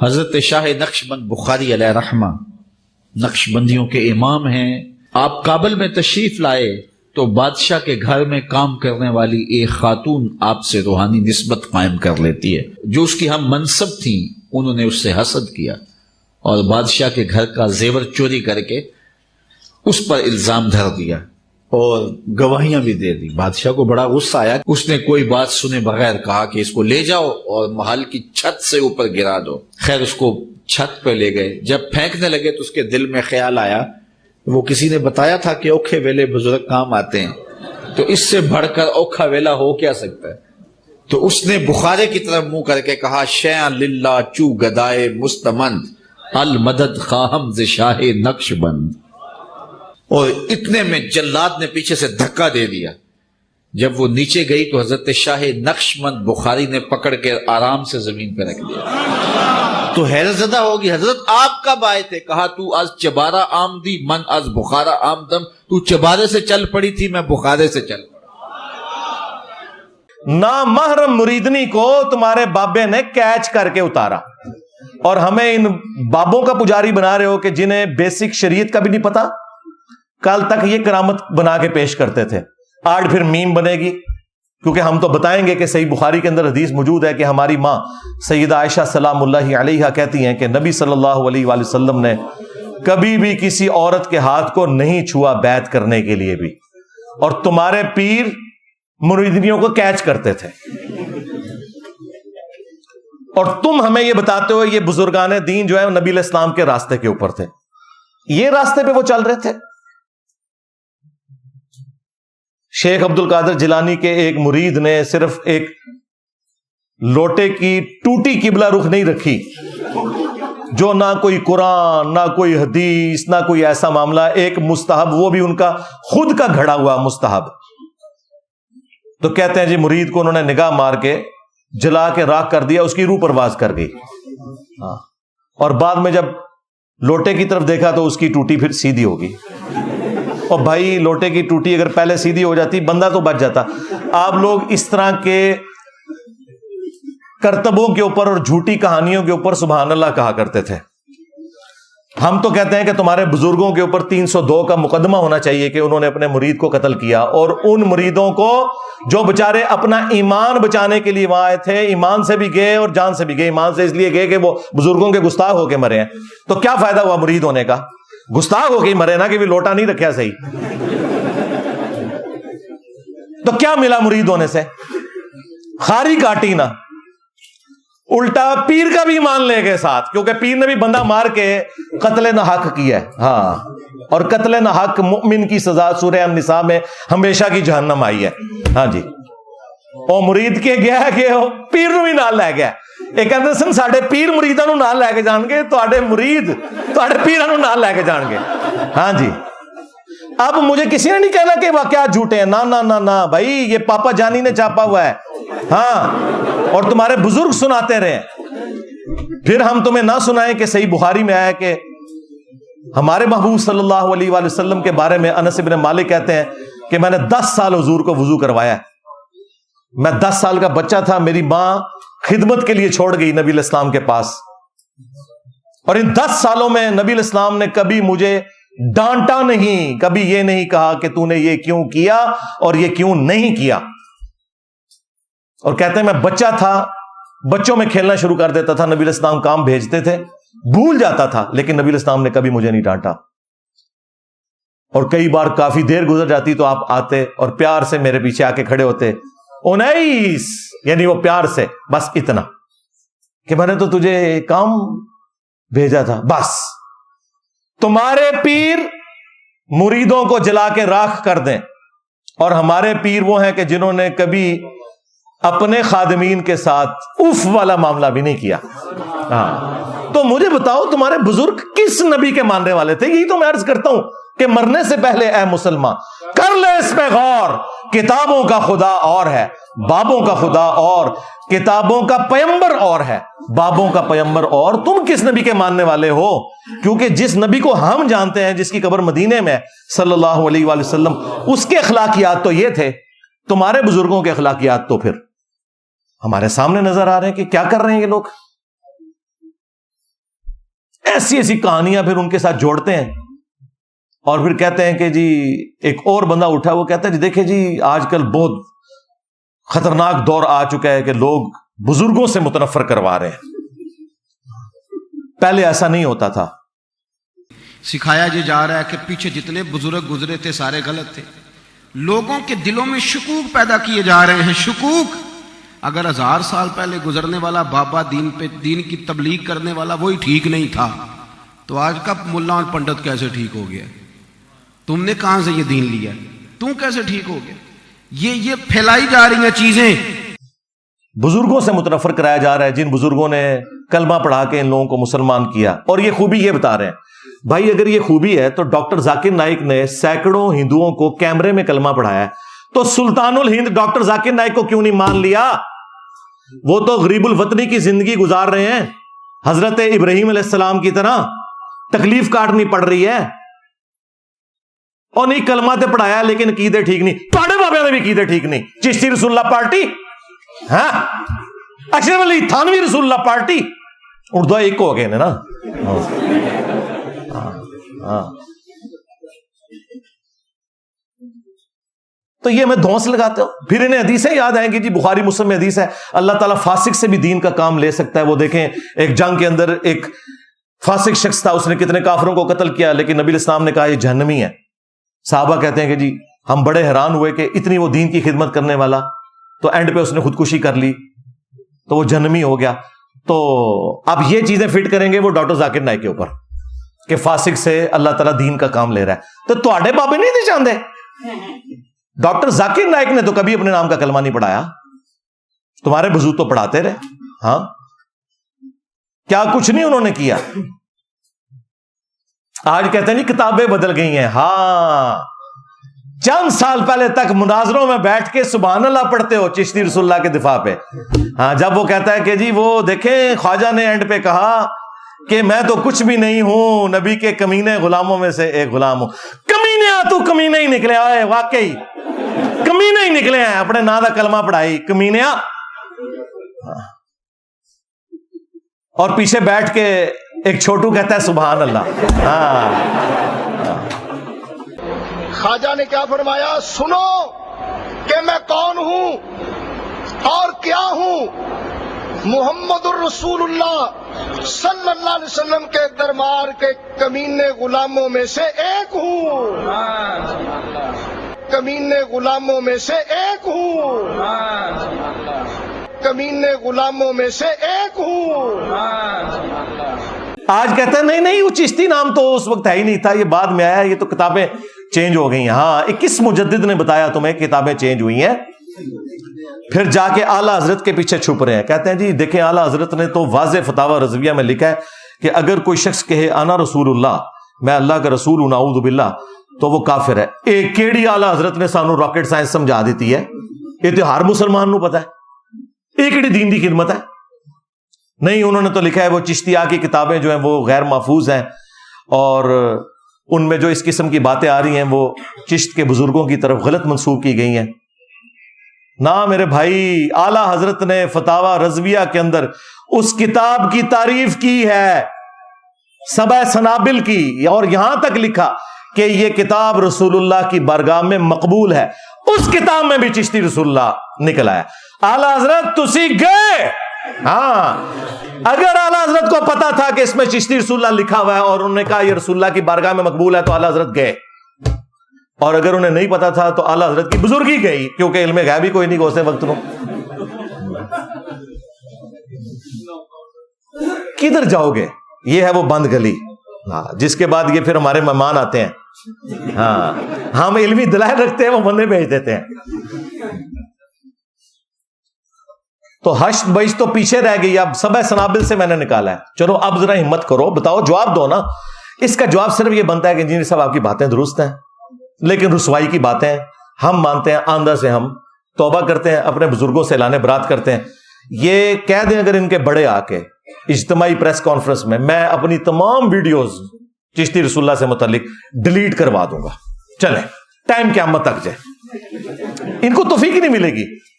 حضرت شاہ نقش بند بخاری علیہ رحمہ، نقش بندیوں کے امام ہیں، آپ کابل میں تشریف لائے۔ تو بادشاہ کے گھر میں کام کرنے والی ایک خاتون آپ سے روحانی نسبت قائم کر لیتی ہے۔ جو اس کی ہم منصب تھیں، انہوں نے اس سے حسد کیا اور بادشاہ کے گھر کا زیور چوری کر کے اس پر الزام دھر دیا اور گواہیاں بھی دے دی۔ بادشاہ کو بڑا غصہ آیا۔ اس نے کوئی بات سنے بغیر کہا کہ اس کو لے جاؤ اور محل کی چھت سے اوپر گرا دو۔ خیر، اس کو چھت پہ لے گئے۔ جب پھینکنے لگے تو اس کے دل میں خیال آیا وہ کسی نے بتایا تھا کہ اوکھے ویلے بزرگ کام آتے ہیں۔ تو اس سے بڑھ کر اوکھا ویلا ہو کیا سکتا ہے؟ تو اس نے بخارے کی طرف منہ کر کے کہا شیع للہ چو گدائے مستمند، المدد خواہم ز شاہ نقش بند۔ اور اتنے میں جلاد نے پیچھے سے دھکا دے دیا۔ جب وہ نیچے گئی تو حضرت شاہ نقش مند بخاری نے پکڑ کے آرام سے زمین پہ رکھ دیا۔ تو حیرت زدہ ہوگی، حضرت آپ کب آئے تھے؟ کہا، تو آج چبارہ آمدی، من از بخارا آمدم۔ تو چبارے سے چل پڑی تھی، میں بخارے سے چل نا محرم مریدنی کو تمہارے بابے نے کیچ کر کے اتارا۔ اور ہمیں ان بابوں کا پجاری بنا رہے ہو کہ جنہیں بیسک شریعت کا بھی نہیں پتا، کل تک یہ کرامت بنا کے پیش کرتے تھے۔ آج پھر میم بنے گی۔ کیونکہ ہم تو بتائیں گے کہ صحیح بخاری کے اندر حدیث موجود ہے کہ ہماری ماں سیدہ عائشہ سلام اللہ علیہ کہتی ہیں کہ نبی صلی اللہ علیہ وآلہ وسلم نے کبھی بھی کسی عورت کے ہاتھ کو نہیں چھوا بیت کرنے کے لیے بھی۔ اور تمہارے پیر مریدنیوں کو کیچ کرتے تھے۔ اور تم ہمیں یہ بتاتے ہو، یہ بزرگان دین جو ہے نبی الاسلام کے راستے کے اوپر تھے۔ یہ راستے پہ وہ چل رہے تھے۔ شیخ عبد القادر جلانی کے ایک مرید نے صرف ایک لوٹے کی ٹوٹی قبلہ رخ نہیں رکھی، جو نہ کوئی قرآن، نہ کوئی حدیث، نہ کوئی ایسا معاملہ، ایک مستحب، وہ بھی ان کا خود کا گھڑا ہوا مستحب۔ تو کہتے ہیں جی مرید کو انہوں نے نگاہ مار کے جلا کے راک کر دیا، اس کی روح پرواز کر گئی۔ ہاں۔ اور بعد میں جب لوٹے کی طرف دیکھا تو اس کی ٹوٹی پھر سیدھی ہوگی اور بھائی لوٹے کی ٹوٹی اگر پہلے سیدھی ہو جاتی، بندہ تو بچ جاتا۔ آپ لوگ اس طرح کے کرتبوں کے اوپر اور جھوٹی کہانیوں کے اوپر سبحان اللہ کہا کرتے تھے۔ ہم تو کہتے ہیں کہ تمہارے بزرگوں کے اوپر تین سو دو کا مقدمہ ہونا چاہیے کہ انہوں نے اپنے مرید کو قتل کیا اور ان مریدوں کو جو بےچارے اپنا ایمان بچانے کے لیے وہاں آئے تھے، ایمان سے بھی گئے اور جان سے بھی گئے، ایمان سے اس لیے گئے کہ وہ بزرگوں کے گستاخ ہو کے مرے ہیں۔ تو کیا فائدہ ہوا مرید ہونے کا؟ گستاخ ہو کے مرے نا کہ بھی لوٹا نہیں رکھا صحیح۔ تو کیا ملا مرید ہونے سے؟ خاری کاٹی نا الٹا پیر کا بھی مان لے گئے ساتھ، کیونکہ پیر نے بھی بندہ مار کے قتل نہ حق کیا ہے۔ ہاں۔ اور قتل نہ حق مؤمن کی سزا سورہ النساء میں ہمیشہ کی جہنم آئی ہے۔ ہاں جی۔ او مرید کے گیا کہ پیر نو بھی نال لے گیا یہ کہتے سن سڈے پیر مریدوں نو نال لے کے جان گے تے مرید تے پیروں نال لے کے جان گے ہاں جی اب مجھے کسی نے نہیں کہنا کہ واقعات جھوٹے ہیں نہ نہ نہ نہ بھائی یہ پاپا جانی نے چاپا ہوا ہے ہاں اور تمہارے بزرگ سناتے رہے پھر ہم تمہیں نہ سنائیں کہ صحیح بخاری میں آیا کہ ہمارے محبوب صلی اللہ علیہ وآلہ وسلم کے بارے میں انس ابن مالک کہتے ہیں کہ میں نے دس سال حضور کو وضو کروایا میں دس سال کا بچہ تھا، میری ماں خدمت کے لیے چھوڑ گئی نبی الاسلام کے پاس۔ اور ان دس سالوں میں نبی الاسلام نے کبھی مجھے ڈانٹا نہیں، کبھی یہ نہیں کہا کہ تو نے یہ کیوں کیا اور یہ کیوں نہیں کیا۔ اور کہتے ہیں، میں بچہ تھا، بچوں میں کھیلنا شروع کر دیتا تھا، نبی الاسلام کام بھیجتے تھے، بھول جاتا تھا، لیکن نبی الاسلام نے کبھی مجھے نہیں ڈانٹا۔ اور کئی بار کافی دیر گزر جاتی تو آپ آتے اور پیار سے میرے پیچھے آ کے کھڑے ہوتے۔ انیس یعنی وہ پیار سے، بس اتنا۔ کہ میں نے تو تجھے کام بھیجا تھا، بس۔ تمہارے پیر مریدوں کو جلا کے راکھ کر دیں۔ اور ہمارے پیر وہ ہیں کہ جنہوں نے کبھی اپنے خادمین کے ساتھ اف والا معاملہ بھی نہیں کیا۔ ہاں۔ تو مجھے بتاؤ، تمہارے بزرگ کس نبی کے ماننے والے تھے؟ یہی تو میں عرض کرتا ہوں۔ کہ مرنے سے پہلے اے مسلمان، کر لے اس پہ غور، کتابوں کا خدا اور ہے، بابوں کا خدا اور، کتابوں کا پیمبر اور ہے۔ بابوں کا پیمبر اور، تم کس نبی کے ماننے والے ہو؟ کیونکہ جس نبی کو ہم جانتے ہیں، جس کی قبر مدینے میں صلی اللہ علیہ وآلہ وسلم، اس کے اخلاقیات تو یہ تھے۔ تمہارے بزرگوں کے اخلاقیات تو پھر ہمارے سامنے نظر آ رہے ہیں کہ کیا کر رہے ہیں یہ لوگ؟ ایسی ایسی کہانیاں پھر ان کے ساتھ جوڑتے ہیں۔ اور پھر کہتے ہیں کہ جی ایک اور بندہ اٹھا، وہ کہتا ہے جی دیکھیں جی آج کل بہت خطرناک دور آ چکا ہے کہ لوگ بزرگوں سے متنفر کروا رہے ہیں۔ پہلے ایسا نہیں ہوتا تھا۔ سکھایا یہ جا رہا ہے کہ پیچھے جتنے بزرگ گزرے تھے، سارے غلط تھے۔ لوگوں کے دلوں میں شکوک پیدا کیے جا رہے ہیں۔ شکوک! اگر ہزار سال پہلے گزرنے والا بابا دین پہ، دین کی تبلیغ کرنے والا وہی ٹھیک نہیں تھا، تو آج کا ملا اور پنڈت کیسے ٹھیک ہو گیا؟ تم نے کہاں سے یہ دین لیا؟ تم کیسے ٹھیک ہو گیا یہ یہ پھیلائی جا رہی ہیں چیزیں۔ بزرگوں سے متنفر کرایا جا رہا ہے، جن بزرگوں نے کلمہ پڑھا کے ان لوگوں کو مسلمان کیا۔ اور یہ خوبی یہ بتا رہے ہیں۔ بھائی، اگر یہ خوبی ہے تو ڈاکٹر ذاکر نائک نے سینکڑوں ہندوؤں کو کیمرے میں کلمہ پڑھایا ہے۔ تو سلطان الہند ڈاکٹر ذاکر نائک کو کیوں نہیں مان لیا؟ وہ تو غریب الوطنی کی زندگی گزار رہے ہیں۔ حضرت ابراہیم علیہ السلام کی طرح تکلیف کاٹنی پڑ رہی ہے۔ اور نہیں کلمہ تے پڑھایا لیکن عقیدے ٹھیک نہیں؟ پاڑے بابے نے بھی عقیدے ٹھیک نہیں؟ چشتی رسول اللہ پارٹی؟ ہاں؟ اکثر علی تھانوی رسول اللہ پارٹی؟ اردو ایک ہو گئے نا؟ ہاں۔, ہاں۔ تو یہ میں دھونس لگاتے ہو؟ پھر انہیں حدیثیں یاد آئیں گی جی بخاری، مسلم میں حدیث ہے، اللہ تعالیٰ فاسق سے بھی دین کا کام لے سکتا ہے۔ وہ دیکھیں، ایک جنگ کے اندر ایک فاسق شخص تھا، اس نے کتنے کافروں کو قتل کیا، لیکن نبی اسلام نے کہا یہ جہنمی ہے۔ صحابہ کہتے ہیں کہ جی ہم بڑے حیران ہوئے کہ اتنی وہ دین کی خدمت کرنے والا، تو اینڈ پہ اس نے خودکشی کر لی، تو وہ جنمی ہو گیا۔ تو اب یہ چیزیں فٹ کریں گے وہ ڈاکٹر ذاکر نائک کے اوپر، کہ فاسق سے اللہ تعالیٰ دین کا کام لے رہا ہے۔ تو تھے بابے نہیں تھے چاہتے ڈاکٹر ذاکر نائک نے تو کبھی اپنے نام کا کلمہ نہیں پڑھایا۔ تمہارے بزرگ تو پڑھاتے رہے۔ ہاں؟ کیا کچھ نہیں انہوں نے کیا؟ آج کہتے ہیں نہیں، کتابیں بدل گئی ہیں۔ ہاں۔ چند سال پہلے تک مناظروں میں بیٹھ کے سبحان اللہ پڑھتے ہو، چشتی رسول اللہ کے دفاع پہ۔ ہاں جب وہ کہتا ہے کہ جی وہ دیکھیں، خواجہ نے اینڈ پہ کہا کہ میں تو کچھ بھی نہیں ہوں، نبی کے کمینے غلاموں میں سے ایک غلام ہوں۔ کمینے آ، تو کمینے ہی نکلے۔ آئے، واقعی۔ کمینے ہی نکلے ہیں۔ اپنے نا دا کلمہ پڑھائی۔ کمینے آ۔ ہاں۔ اور پیچھے بیٹھ کے ایک چھوٹو کہتا ہے سبحان اللہ۔ ہاں۔ خواجہ نے کیا فرمایا؟ سنو کہ میں کون ہوں اور کیا ہوں؟ محمد الرسول اللہ صلی اللہ علیہ وسلم کے دربار کے کمینے غلاموں میں سے ایک ہوں۔ کمینے غلاموں میں سے ایک ہوں۔ کمینے غلاموں میں سے ایک ہوں۔ آج کہتے ہیں نہیں نہیں، وہ چشتی نام تو اس وقت ہے ہی نہیں تھا، یہ بعد میں آیا، یہ تو کتابیں چینج ہو گئی ہیں۔ ہاں اکیس مجدد نے بتایا تمہیں کتابیں چینج ہوئی ہیں۔ پھر جا کے اعلیٰ حضرت کے پیچھے چھپ رہے ہیں۔ کہتے ہیں جی دیکھیں، اعلیٰ حضرت نے تو واضح فتح رضویہ میں لکھا ہے کہ اگر کوئی شخص کہے، آنا رسول اللہ، میں اللہ کا رسول ہوں، نعوذ باللہ، تو وہ کافر ہے۔ ایک کیڑی اعلیٰ حضرت نے سانو راکٹ سائنس سمجھا دیتی ہے۔ یہ تو ہر مسلمان نو پتا ہے۔ ایک دین دی خدمت ہے۔ نہیں، انہوں نے تو لکھا ہے وہ چشتیا کی کتابیں جو ہیں وہ غیر محفوظ ہیں اور ان میں جو اس قسم کی باتیں آ رہی ہیں وہ چشت کے بزرگوں کی طرف غلط منسوخ کی گئی ہیں۔ نہ میرے بھائی، اعلی حضرت نے فتح رضویہ کے اندر اس کتاب کی تعریف کی ہے سب سنابل کی، اور یہاں تک لکھا کہ یہ کتاب رسول اللہ کی بارگاہ میں مقبول ہے۔ اس کتاب میں بھی چشتی رسول اللہ نکل آیا۔ اعلی حضرت، تسی گئے! ہاں۔ اگر اعلیٰ حضرت کو پتا تھا کہ اس میں چشتی رسول اللہ لکھا ہوا ہے اور انہوں نے کہا یہ رسول اللہ کی بارگاہ میں مقبول ہے تو اعلیٰ حضرت گئے۔ اور اگر انہیں نہیں پتا تھا تو اعلیٰ حضرت کی بزرگی گئی کیونکہ علم غیبی کوئی نہیں گوسے وقت میں۔ کدھر جاؤ گے؟ یہ ہے وہ بند گلی۔ ہاں جس کے بعد یہ پھر ہمارے مہمان آتے ہیں۔ ہاں ہم علمی دلائل رکھتے ہیں، وہ بندے بھیج دیتے ہیں۔ تو حشت بش تو پیچھے رہ گئی، اب سب سنابل سے میں نے نکالا ہے۔ چلو، اب ذرا ہمت کرو۔ بتاؤ، جواب دو نا۔ اس کا جواب صرف یہ بنتا ہے کہ انجینئر صاحب آپ کی باتیں درست ہیں، لیکن رسوائی کی باتیں ہم مانتے ہیں، آندہ سے ہم توبہ کرتے ہیں، اپنے بزرگوں سے لانے برات کرتے ہیں۔ یہ کہہ دیں اگر ان کے بڑے آ کے اجتماعی پریس کانفرنس میں میں اپنی تمام ویڈیوز چشتی رسول اللہ سے متعلق ڈیلیٹ کروا دوں گا۔ چلیں، ٹائم قیامت تک جائے۔ ان کو توفیق ہی نہیں ملے گی۔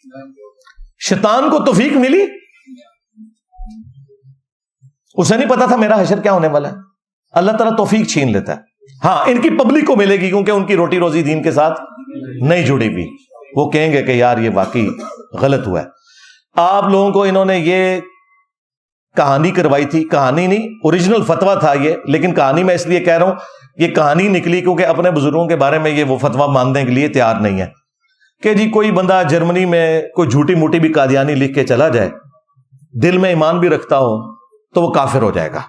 شیطان کو توفیق ملی؟ اسے نہیں پتا تھا میرا حشر کیا ہونے والا ہے۔ اللہ تعالیٰ توفیق چھین لیتا ہے۔ ہاں ان کی پبلک کو ملے گی کیونکہ ان کی روٹی روزی دین کے ساتھ نہیں جڑی ہوئی۔ وہ کہیں گے کہ یار، یہ واقعی غلط ہوا ہے۔ آپ لوگوں کو انہوں نے یہ کہانی کروائی تھی۔ کہانی نہیں اوریجنل فتوا تھا یہ۔ لیکن کہانی میں اس لیے کہہ رہا ہوں، یہ کہانی نکلی کیونکہ اپنے بزرگوں کے بارے میں یہ وہ فتوا ماننے کے لیے تیار نہیں ہے۔ کہ جی کوئی بندہ جرمنی میں کوئی جھوٹی موٹی بھی قادیانی لکھ کے چلا جائے، دل میں ایمان بھی رکھتا ہو، تو وہ کافر ہو جائے گا۔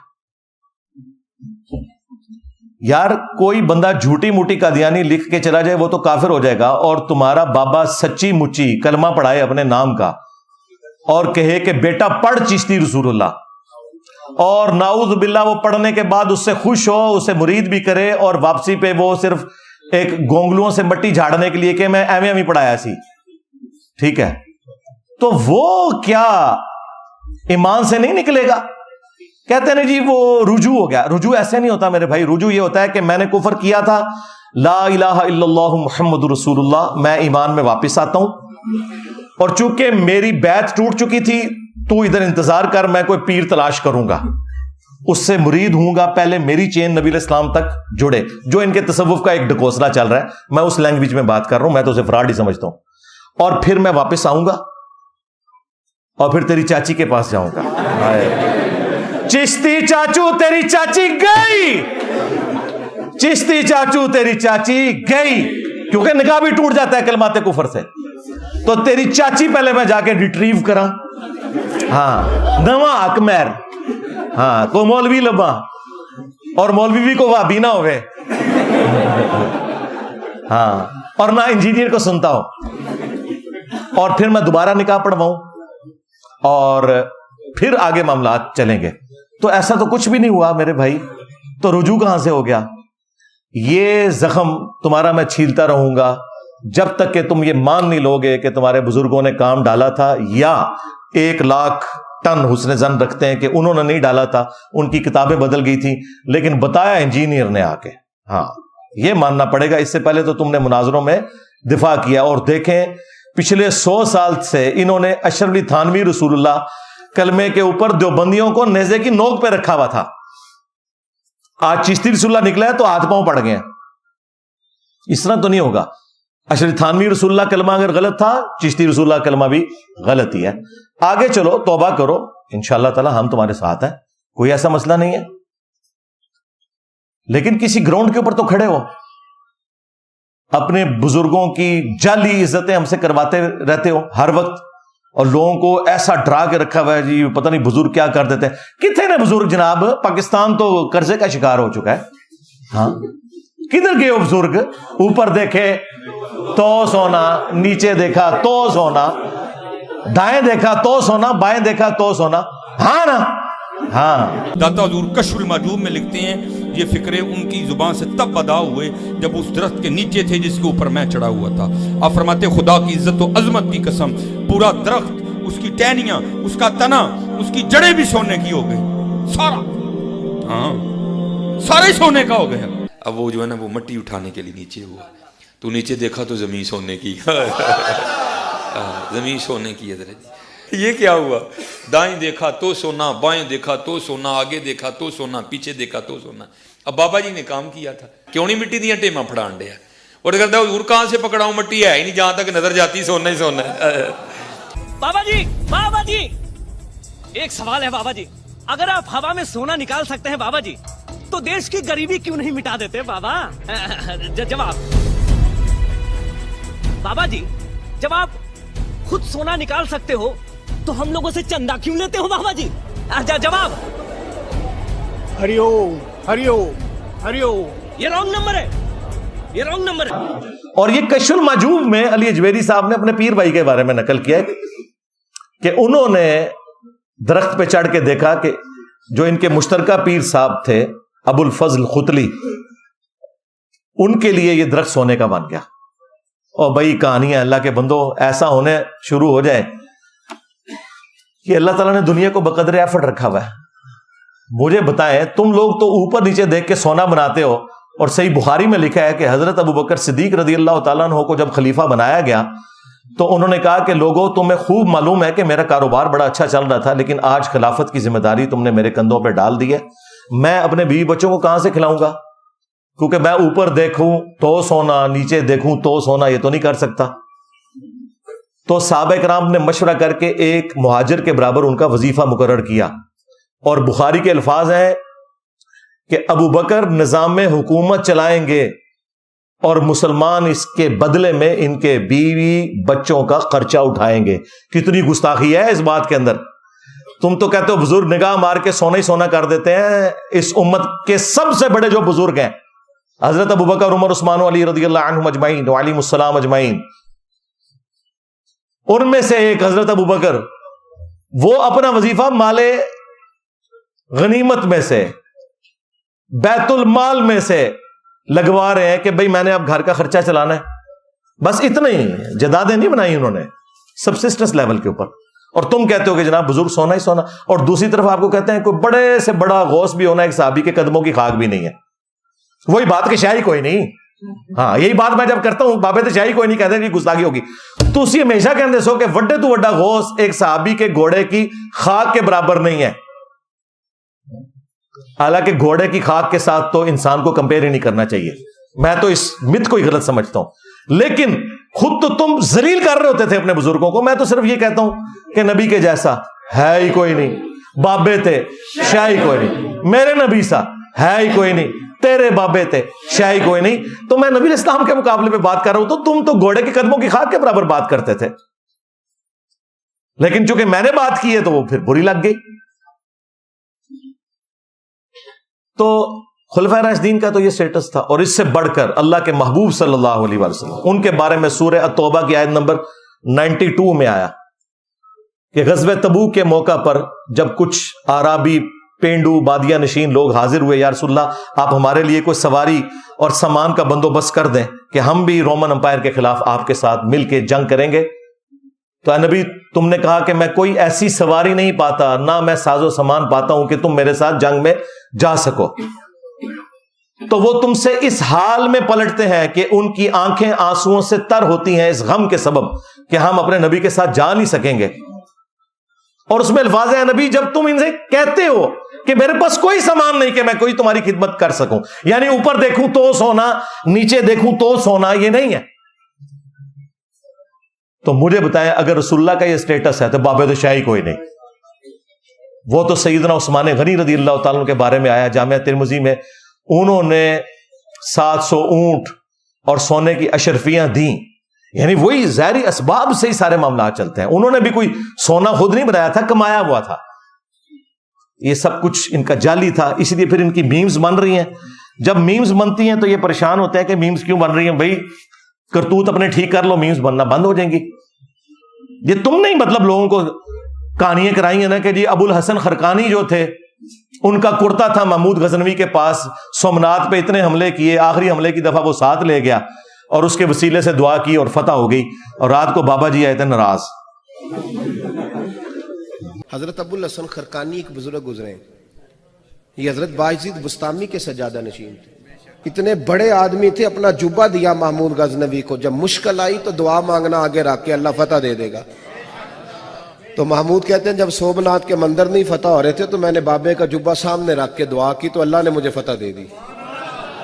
یار، کوئی بندہ جھوٹی موٹی قادیانی لکھ کے چلا جائے، وہ تو کافر ہو جائے گا۔ اور تمہارا بابا سچی مچی کلمہ پڑھائے اپنے نام کا اور کہے کہ بیٹا، پڑھ چشتی رسول اللہ۔ اور ناؤز باللہ، وہ پڑھنے کے بعد اس سے خوش ہو، اسے مرید بھی کرے اور واپسی پہ وہ صرف ایک گونگلوں سے مٹی جھاڑنے کے لیے کہ میں ایم ایم ہی پڑھایا سی۔ ٹھیک ہے۔ تو وہ کیا ایمان سے نہیں نکلے گا؟ کہتے ہیں جی وہ رجوع ہو گیا۔ رجوع ایسے نہیں ہوتا میرے بھائی، رجوع یہ ہوتا ہے کہ میں نے کفر کیا تھا۔ لا الہ الا اللہ محمد رسول اللہ، میں ایمان میں واپس آتا ہوں۔ اور چونکہ میری بیت ٹوٹ چکی تھی، تو ادھر انتظار کر، میں کوئی پیر تلاش کروں گا۔ اس سے مرید ہوں گا پہلے میری چین نبی الاسلام تک جڑے، جو ان کے تصوف کا ایک ڈکوسلا چل رہا ہے۔ میں اس لینگویج میں بات کر رہا ہوں، میں تو اسے فراڈ ہی سمجھتا ہوں۔ اور پھر میں واپس آؤں گا اور پھر تیری چاچی کے پاس جاؤں گا۔ چشتی چاچو، تیری چاچی گئی۔ چشتی چاچو، تیری چاچی گئی۔ کیونکہ نکاح بھی ٹوٹ جاتا ہے کلمات کفر سے۔ تو تیری چاچی پہلے میں جا کے ریٹریو کرا ہاں نواں اکمیر۔ ہاں کو مولوی لبا۔ اور مولوی بھی کو وہ نہ ہوئے۔ ہاں اور نہ انجینئر کو سنتا ہو اور پھر میں دوبارہ نکاح پڑھواؤں۔ اور پھر آگے معاملات چلیں گے۔ تو ایسا تو کچھ بھی نہیں ہوا میرے بھائی۔ تو رجوع کہاں سے ہو گیا؟ یہ زخم تمہارا میں چھیلتا رہوں گا۔ جب تک کہ تم یہ مان نہیں لو گے کہ تمہارے بزرگوں نے کام ڈالا تھا یا ایک لاکھ ٹن حسن زن رکھتے ہیں کہ انہوں نے نہیں ڈالا تھا، ان کی کتابیں بدل گئی تھی لیکن بتایا انجینئر نے آ کے ہاں یہ ماننا پڑے گا۔ اس سے پہلے تو تم نے مناظروں میں دفاع کیا اور دیکھیں، پچھلے سو سال سے انہوں نے اشر علی تھانوی رسول اللہ کلمے کے اوپر دیوبندیوں کو نیزے کی نوک پہ رکھا ہوا تھا۔ آج چشتی رسول اللہ نکلا ہے تو ہاتھ پاؤں پڑ گئے اس طرح تو نہیں ہوگا۔ اشر تھانوی رسول اللہ کلمہ اگر غلط تھا، چشتی رسول اللہ کلمہ بھی غلط ہی ہے۔ آگے چلو، توبہ کرو۔ ان شاء اللہ تعالی ہم تمہارے ساتھ ہیں۔ کوئی ایسا مسئلہ نہیں ہے۔ لیکن کسی گراؤنڈ کے اوپر تو کھڑے ہو۔ اپنے بزرگوں کی جعلی عزتیں ہم سے کرواتے رہتے ہو ہر وقت۔ اور لوگوں کو ایسا ڈرا کے رکھا ہوا ہے جی پتہ نہیں بزرگ کیا کر دیتے ہیں۔ کتنے نے بزرگ جناب؟ پاکستان تو قرضے کا شکار ہو چکا ہے۔ ہاں۔ کدھر گئے ہو بزرگ؟ اوپر دیکھے، تو سونا، نیچے دیکھا، تو سونا۔ دائیں دیکھا تو سونا بائیں دیکھا تو سونا۔ ہاں نا؟ ہاں۔ داتا حضور کشف المعجوب میں لکھتے ہیں یہ فکرے ان کی زبان سے تب ادا ہوئے جب اس درخت کے نیچے تھے جس کے اوپر میں چڑھا ہوا تھا۔ آپ فرماتے خدا کی عزت و عظمت کی قسم پورا درخت اس کی ٹہنیاں اس کا تنا اس کی جڑیں بھی سونے کی ہو گئی سارا۔ ہاں۔ سارے سونے کا ہو گیا۔ اب وہ جو ہے نا وہ مٹی اٹھانے کے لیے نیچے ہوا۔ تو نیچے دیکھا تو زمین سونے کی۔ زمین سونے کی ہے یہ کیا ہوا؟ دائیں دیکھا تو سونا بائیں دیکھا تو سونا آگے دیکھا تو سونا پیچھے دیکھا تو سونا۔ اب بابا جی نے کام کیا تھا۔ کیوں نہیں مٹی دیا ٹیما پھڑان دیا؟ اور کرتا حضور کہاں سے پکڑاؤں مٹی ہے؟ ہی نہیں جہاں تک نظر جاتی سونا ہی سونا۔ ہے بابا جی بابا جی! ایک سوال ہے بابا جی۔ اگر آپ ہوا میں سونا نکال سکتے ہیں بابا جی تو دیش کی غریبی کیوں نہیں مٹا دیتے بابا؟ جواب۔ بابا جی جب آپ خود سونا نکال سکتے ہو تو ہم لوگوں سے چندہ کیوں لیتے ہو بابا جی؟ جواب۔ ہری ہری ہری یہ رانگ نمبر ہے۔ یہ رانگ نمبر ہے۔ اور یہ کش المجوب میں علی اجویری صاحب نے اپنے پیر بھائی کے بارے میں نقل کیا کہ انہوں نے درخت پہ چڑھ کے دیکھا کہ جو ان کے مشترکہ پیر صاحب تھے ابو الفضل خطلی ان کے لیے یہ درخت سونے کا بن گیا۔ اور بھائی کہانی ہے اللہ کے بندو، ایسا ہونے شروع ہو جائے کہ اللہ تعالیٰ نے دنیا کو بقدر ایفٹ رکھا ہوا ہے۔ مجھے بتائیں، تم لوگ تو اوپر نیچے دیکھ کے سونا بناتے ہو۔ اور صحیح بخاری میں لکھا ہے کہ حضرت ابو بکر صدیق رضی اللہ تعالیٰ عنہ کو جب خلیفہ بنایا گیا، تو انہوں نے کہا کہ لوگوں تمہیں خوب معلوم ہے کہ میرا کاروبار بڑا اچھا چل رہا تھا، لیکن آج خلافت کی ذمہ داری تم نے میرے کندھوں پہ ڈال دی ہے۔ میں اپنے بیوی بچوں کو کہاں سے کھلاؤں گا؟ کیونکہ میں اوپر دیکھوں تو سونا، نیچے دیکھوں تو سونا، یہ تو نہیں کر سکتا۔ تو صحابہ کرام نے مشورہ کر کے ایک مہاجر کے برابر ان کا وظیفہ مقرر کیا۔ اور بخاری کے الفاظ ہیں کہ ابو بکر نظام حکومت چلائیں گے اور مسلمان اس کے بدلے میں ان کے بیوی بچوں کا خرچہ اٹھائیں گے۔ کتنی گستاخی ہے اس بات کے اندر۔ تم تو کہتے ہو بزرگ نگاہ مار کے سونا ہی سونا کر دیتے ہیں۔ اس امت کے سب سے بڑے جو بزرگ ہیں حضرت ابو بکر، عمر، عثمان، علی رضی اللہ عنہ اجمعین علیم السلام اجمعین۔ ان میں سے ایک حضرت ابو بکر، وہ اپنا وظیفہ مال غنیمت میں سے، بیت المال میں سے لگوا رہے ہیں کہ بھائی میں نے اب گھر کا خرچہ چلانا ہے۔ بس اتنا ہی جدادیں نہیں بنائی انہوں نے، سبسسٹنس لیول کے اوپر۔ اور تم کہتے ہو کہ جناب بزرگ سونا ہی سونا۔ اور دوسری طرف آپ کو کہتے ہیں کوئی بڑے سے بڑا غوث بھی ہونا ایک صحابی کے قدموں کی خاک بھی نہیں ہے۔ وہی بات کہ شاعری کوئی نہیں۔ ہاں یہی بات میں جب کرتا ہوں، بابے تو شاہی کوئی نہیں کہتے کہ گستاخی ہوگی۔ تو اسی ہمیشہ کہتے سو کہ وڈے تو وڈا غوث ایک صحابی کے گھوڑے کی خاک کے برابر نہیں ہے۔ حالانکہ گھوڑے کی خاک کے ساتھ تو انسان کو کمپیئر ہی نہیں کرنا چاہیے۔ میں تو اس مت کو ہی غلط سمجھتا ہوں۔ لیکن خود تو تم زلیل کر رہے ہوتے تھے اپنے بزرگوں کو۔ میں تو صرف یہ کہتا ہوں کہ نبی کے جیسا ہے ہی کوئی نہیں۔ بابے تھے شاہی کوئی نہیں۔ میرے نبی سا ہے ہی کوئی نہیں۔ تیرے بابے تھے شاہی کوئی نہیں۔ تو میں نبی اسلام کے مقابلے میں بات کر رہا ہوں، تو تم تو گھوڑے کے قدموں کی خاک کے برابر بات کرتے تھے۔ لیکن چونکہ میں نے بات کی ہے، تو وہ پھر بری لگ گئی۔ تو خلفۂ راشدین کا تو یہ سٹیٹس تھا، اور اس سے بڑھ کر اللہ کے محبوب صلی اللہ علیہ وسلم، ان کے بارے میں سورہ اتوبہ کی آیت نمبر نائنٹی ٹو میں آیا کہ غزب تبو کے موقع پر جب کچھ آرابی پینڈو بادیا نشین لوگ حاضر ہوئے، یا رسول اللہ، آپ ہمارے لیے کوئی سواری اور سامان کا بندوبست کر دیں کہ ہم بھی رومن امپائر کے خلاف آپ کے ساتھ مل کے جنگ کریں گے تو اے نبی، تم نے کہا کہ میں کوئی ایسی سواری نہیں پاتا، نہ میں ساز و سامان پاتا ہوں کہ تم میرے ساتھ جنگ میں جا سکو۔ تو وہ تم سے اس حال میں پلٹتے ہیں کہ ان کی آنکھیں آنسو سے تر ہوتی ہیں اس غم کے سبب کہ ہم اپنے نبی کے ساتھ جا نہیں سکیں گے۔ اور اس میں الفاظ ہے نبی، جب تم ان سے کہتے ہو کہ میرے پاس کوئی سامان نہیں کہ میں کوئی تمہاری خدمت کر سکوں۔ یعنی اوپر دیکھوں تو سونا، نیچے دیکھوں تو سونا، یہ نہیں ہے۔ تو مجھے بتائیں، اگر رسول اللہ کا یہ اسٹیٹس ہے تو بابے تو شاہی کوئی نہیں۔ وہ تو سیدنا عثمان غنی رضی اللہ تعالیٰ کے بارے میں آیا، جامعہ ترمزی میں۔ انہوں نے سات سو اونٹ اور سونے کی اشرفیاں دیں۔ یعنی وہی زہری اسباب سے ہی سارے معاملات چلتے ہیں۔ انہوں نے بھی کوئی سونا خود نہیں بنایا تھا، کمایا ہوا تھا۔ یہ سب کچھ ان کا جالی تھا اس لیے پھر ان کی میمز بن رہی ہیں۔ جب میمز بنتی ہیں تو یہ پریشان ہوتے ہیں کہ میمز کیوں بن رہی ہیں؟ بھائی، کرتوت اپنے ٹھیک کر لو میمز بننا بند ہو جائیں گی۔ یہ تم نہیں مطلب لوگوں کو کہانیاں کرائی ہیں نا کہ جی ابو الحسن خرکانی جو تھے، ان کا کرتا تھا محمود غزنوی کے پاس۔ سومنات پہ اتنے حملے کیے، آخری حملے کی دفعہ وہ ساتھ لے گیا اور اس کے وسیلے سے دعا کی اور فتح ہو گئی۔ اور رات کو بابا جی آئے تھے ناراض۔ حضرت ابو الحسن خرکانی ایک بزرگ گزرے یہ حضرت باجید بستامی کے سجادہ نشین تھے۔ اتنے بڑے آدمی تھے، اپنا جبہ دیا محمود غزنوی کو۔ جب مشکل آئی تو دعا مانگنا آگے رکھ کے اللہ فتح دے دے گا۔ تو محمود کہتے ہیں، جب سومنات کے مندر نہیں فتح ہو رہے تھے تو میں نے بابے کا جبہ سامنے رکھ کے دعا کی تو اللہ نے مجھے فتح دے دی۔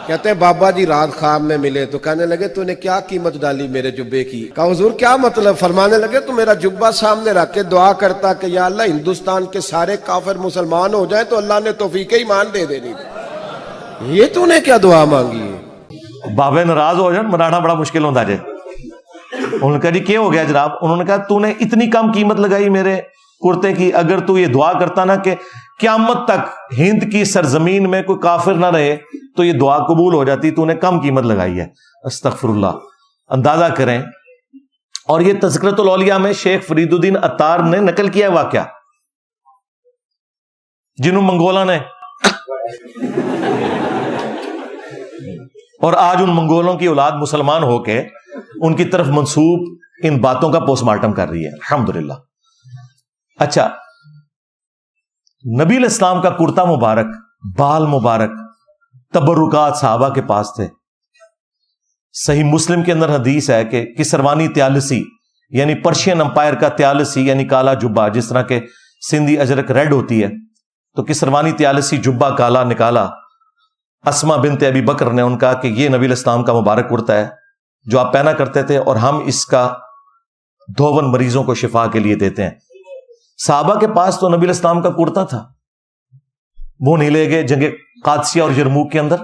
کہتے ہیں بابا جی رات خواب میں ملے تو کہنے لگے تو نے کیا قیمت ڈالی میرے جبے کی؟ کہا حضور کیا مطلب؟ فرمانے لگے تو میرا جبہ سامنے رکھ کے دعا کرتا کہ یا اللہ ہندوستان کے سارے کافر مسلمان ہو جائیں تو اللہ نے توفیق ایمان دے دینی۔ یہ تو نے کیا دعا مانگی ہے؟ بابے ناراض ہو جائیں منانا بڑا مشکل ہوتا جائے انہوں نے کہا جی کیا ہو گیا جناب؟ انہوں نے کہا تو نے اتنی کم قیمت لگائی میرے کرتے کی، اگر تو یہ دعا کرتا نا کہ قیامت تک ہند کی سرزمین میں کوئی کافر نہ رہے، تو یہ دعا قبول ہو جاتی، تو نے کم قیمت لگائی ہے۔ استغفر اللہ اندازہ کریں۔ اور یہ تذکرت الاولیاء میں شیخ فرید الدین اتار نے نقل کیا ہے واقعہ۔ جنہوں منگولا نے۔ اور آج ان منگولوں کی اولاد مسلمان ہو کے ان کی طرف منسوب ان باتوں کا پوسٹ مارٹم کر رہی ہے۔ الحمد للہ اچھا نبی الاسلام کا کرتا مبارک، بال مبارک، تبرکات صحابہ کے پاس تھے۔ صحیح مسلم کے اندر حدیث ہے کہ کسروانی تیالسی یعنی پرشین امپائر کا تیالسی یعنی کالا جبا جس طرح کے سندھی اجرک ریڈ ہوتی ہے، تو کسروانی تیالسی جبا کالا نکالا۔ اسما بنت ابی بکر نے ان کا کہ یہ نبی الاسلام کا مبارک کرتا ہے، جو آپ پہنا کرتے تھے اور ہم اس کا دھون مریضوں کو شفا کے لیے دیتے ہیں۔ صحابہ کے پاس تو نبی الاسلام کا کرتا تھا۔ وہ نہیں لے گئے جنگ قادسیہ اور جرموک کے اندر۔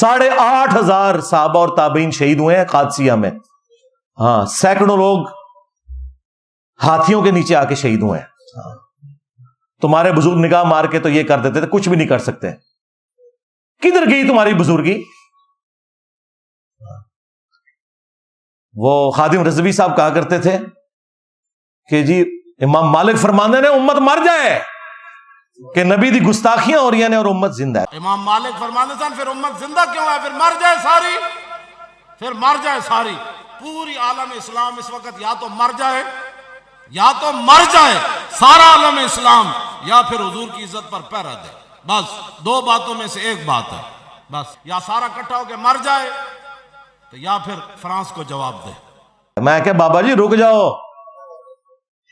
ساڑھے آٹھ ہزار صحابہ اور تابعین شہید ہوئے ہیں قادسیہ میں۔ ہاں سینکڑوں لوگ ہاتھیوں کے نیچے آ کے شہید ہوئے ہیں۔ تمہارے بزرگ نگاہ مار کے تو یہ کر دیتے تھے، کچھ بھی نہیں کر سکتے۔ کدھر گئی تمہاری بزرگی؟ وہ خادم رضوی صاحب کہا کرتے تھے کہ جی امام مالک فرماندے نے امت مر جائے کہ نبی دی گستاخیاں ہو رہی ہیں اور امت زندہ ہے۔ امام مالک فرمانے سن پھر امت زندہ کیوں ہے؟ پھر مر جائے ساری۔ پھر مر جائے ساری۔ پوری عالم اسلام اس وقت یا تو مر جائے یا تو مر جائے سارا عالم اسلام یا پھر حضور کی عزت پر پیرا دے۔ بس دو باتوں میں سے ایک بات ہے۔ بس یا سارا کٹھا ہو کے مر جائے تو یا پھر فرانس کو جواب دے۔ میں کہ بابا جی رک جاؤ۔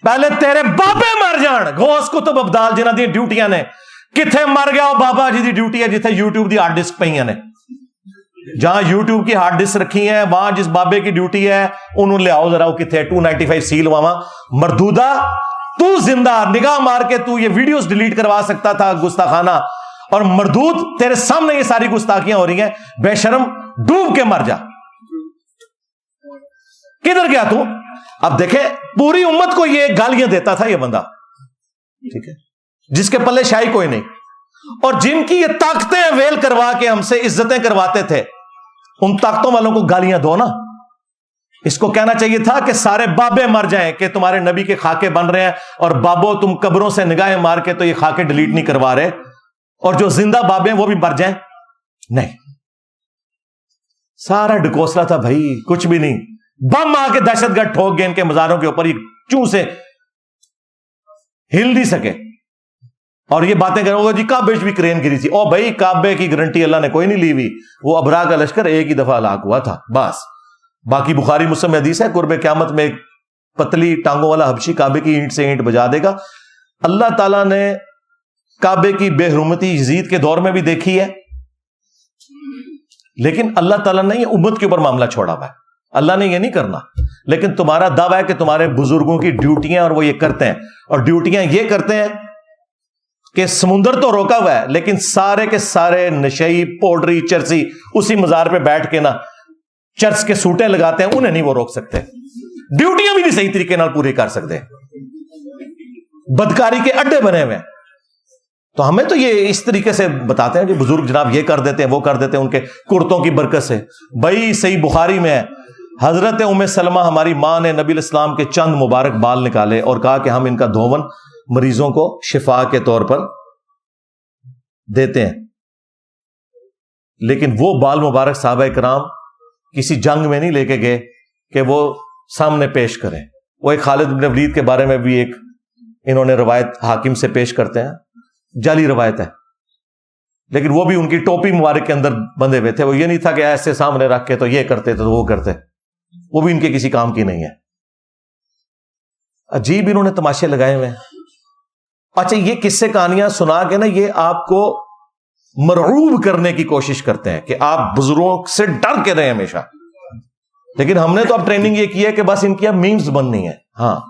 پہلے تیرے بابے مر جان گھوس کتب ابدال جنہ دی ڈیوٹیاں نے کتھے مر گیا وہ بابا جی دی ڈیوٹی ہے جتھے یوٹیوب دی ہارڈ ڈسک پہ نے جہاں یوٹیوب کی ہارڈ ڈسک رکھی ہے وہاں جس بابے کی ڈیوٹی ہے انہوں لے آؤ ذرا وہ کتنے ٹو نائنٹی فائیو سیل وہاں مردودہ تو زندہ نگاہ مار کے تو یہ ویڈیوز ڈیلیٹ کروا سکتا تھا گستاخانہ اور مردود تیرے سامنے یہ ساری گستاخیاں ہو رہی ہیں بے شرم ڈوب کے مر جا کدھر گیا تو؟ اب دیکھیں، پوری امت کو یہ گالیاں دیتا تھا یہ بندہ۔ ٹھیک ہے؟ جس کے پلے شاہی کوئی نہیں۔ اور جن کی یہ طاقتیں ویل کروا کے ہم سے عزتیں کرواتے تھے، ان طاقتوں والوں کو گالیاں دو نا۔ اس کو کہنا چاہیے تھا کہ سارے بابے مر جائیں کہ تمہارے نبی کے خاکے بن رہے ہیں اور بابو تم قبروں سے نگاہیں مار کے تو یہ خاکے ڈیلیٹ نہیں کروا رہے۔ اور جو زندہ بابے ہیں وہ بھی مر جائیں۔ نہیں۔ سارا ڈکوسلا تھا بھائی، کچھ بھی نہیں۔ بم آ کے دہشت گرد ٹھوک گئے ان کے مزاروں کے اوپر چوں سے ہل نہیں سکے؟ اور یہ باتیں کرو گے جی کابے بھی کرین گری تھی۔ او بھائی کابے کی گارنٹی اللہ نے کوئی نہیں لی ہوئی۔ وہ ابرا کا لشکر ایک ہی دفعہ ہلاک ہوا تھا، بس۔ باقی بخاری مسلم حدیث ہے، قرب قیامت میں ایک پتلی ٹانگوں والا حبشی کعبے کی اینٹ سے اینٹ بجا دے گا۔ اللہ تعالیٰ نے کعبے کی بے حرمتی یزید کے دور میں بھی دیکھی ہے، لیکن اللہ تعالیٰ نے یہ امت کے اوپر معاملہ چھوڑا ہوا ہے۔ اللہ نے یہ نہیں کرنا۔ لیکن تمہارا دعویٰ ہے کہ تمہارے بزرگوں کی ڈیوٹیاں اور وہ یہ کرتے ہیں۔ اور ڈیوٹیاں یہ کرتے ہیں کہ سمندر تو روکا ہوا ہے، لیکن سارے کے سارے نشئی، پوڈری، چرسی اسی مزار پہ بیٹھ کے نا چرچ کے سوٹے لگاتے ہیں، انہیں نہیں وہ روک سکتے۔ ڈیوٹیاں بھی نہیں صحیح طریقے نال پوری کر سکتے۔ بدکاری کے اڈے بنے ہوئے تو ہمیں تو یہ اس طریقے سے بتاتے ہیں کہ بزرگ جناب یہ کر دیتے ہیں، وہ کر دیتے ہیں، ان کے کرتوں کی برکت سے۔ بھائی، صحیح بخاری میں ہے۔ حضرت ام سلمہ ہماری ماں نے نبی الاسلام کے چند مبارک بال نکالے اور کہا کہ ہم ان کا دھون مریضوں کو شفا کے طور پر دیتے ہیں۔ لیکن وہ بال مبارک صحابہ کرام کسی جنگ میں نہیں لے کے گئے کہ وہ سامنے پیش کریں۔ وہ ایک خالد بن ولید کے بارے میں بھی ایک انہوں نے روایت حاکم سے پیش کرتے ہیں۔ جعلی روایت ہے۔ لیکن وہ بھی ان کی ٹوپی مبارک کے اندر بندے ہوئے تھے۔ وہ یہ نہیں تھا کہ ایسے سامنے رکھ کے تو یہ کرتے تو وہ کرتے۔ وہ بھی ان کے کسی کام کی نہیں ہے۔ عجیب انہوں نے تماشے لگائے ہوئے اچھا یہ کس سے کہانیاں سنا کے نا، یہ آپ کو مرعوب کرنے کی کوشش کرتے ہیں کہ آپ بزرگوں سے ڈر کے رہے ہمیشہ۔ لیکن ہم نے تو اب ٹریننگ یہ کی ہے کہ بس ان کی اب میمز بننی ہے ہاں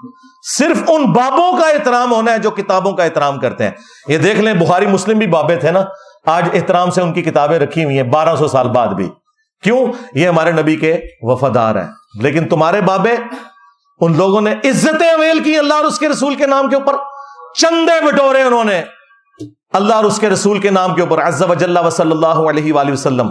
صرف ان بابوں کا احترام ہونا ہے جو کتابوں کا احترام کرتے ہیں۔ یہ دیکھ لیں، بخاری مسلم بھی بابے تھے نا۔ آج احترام سے ان کی کتابیں رکھی ہوئی ہیں، بارہ سو سال بعد بھی۔ کیوں؟ یہ ہمارے نبی کے وفادار ہیں۔ لیکن تمہارے بابے، ان لوگوں نے عزتیں اویل کی اللہ اور اس کے رسول کے نام کے اوپر۔ چندے بٹورے انہوں نے اللہ اور اس کے رسول کے نام کے اوپر، عز و جل صلی اللہ علیہ وآلہ وسلم۔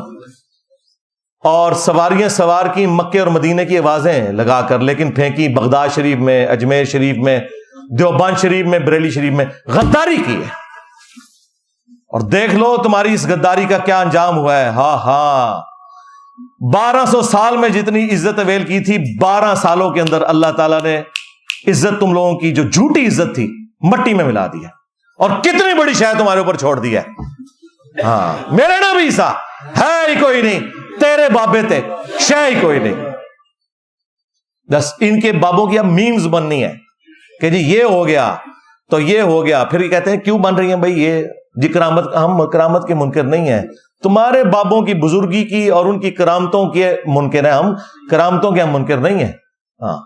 اور سواریاں سوار کی مکے اور مدینے کی آوازیں لگا کر، لیکن پھینکی بغداد شریف میں، اجمیر شریف میں دیوبان شریف میں، بریلی شریف میں غداری کی ہے۔ اور دیکھ لو تمہاری اس غداری کا کیا انجام ہوا ہے۔ ہاں ہاں۔ بارہ سو سال میں جتنی عزت اویل کی تھی، بارہ سالوں کے اندر اللہ تعالیٰ نے عزت تم لوگوں کی جو جھوٹی عزت تھی، مٹی میں ملا دیا اور کتنی بڑی شہ تمہارے اوپر چھوڑ دیا ہاں میرے نا بھی سا ہے ہی کوئی نہیں، تیرے بابے تھے شہ ہی کوئی نہیں۔ بس ان کے بابوں کی اب میمز بننی ہے کہ جی یہ ہو گیا، تو یہ ہو گیا۔ پھر یہ کہتے ہیں، کیوں بن رہی ہیں بھائی؟ یہ جی کرامت، ہم کرامت کے منکر نہیں ہیں۔ تمہارے بابوں کی بزرگی کی اور ان کی کرامتوں کے منکر ہیں ہم۔ کرامتوں کے ہم منکر نہیں ہیں۔ ہاں۔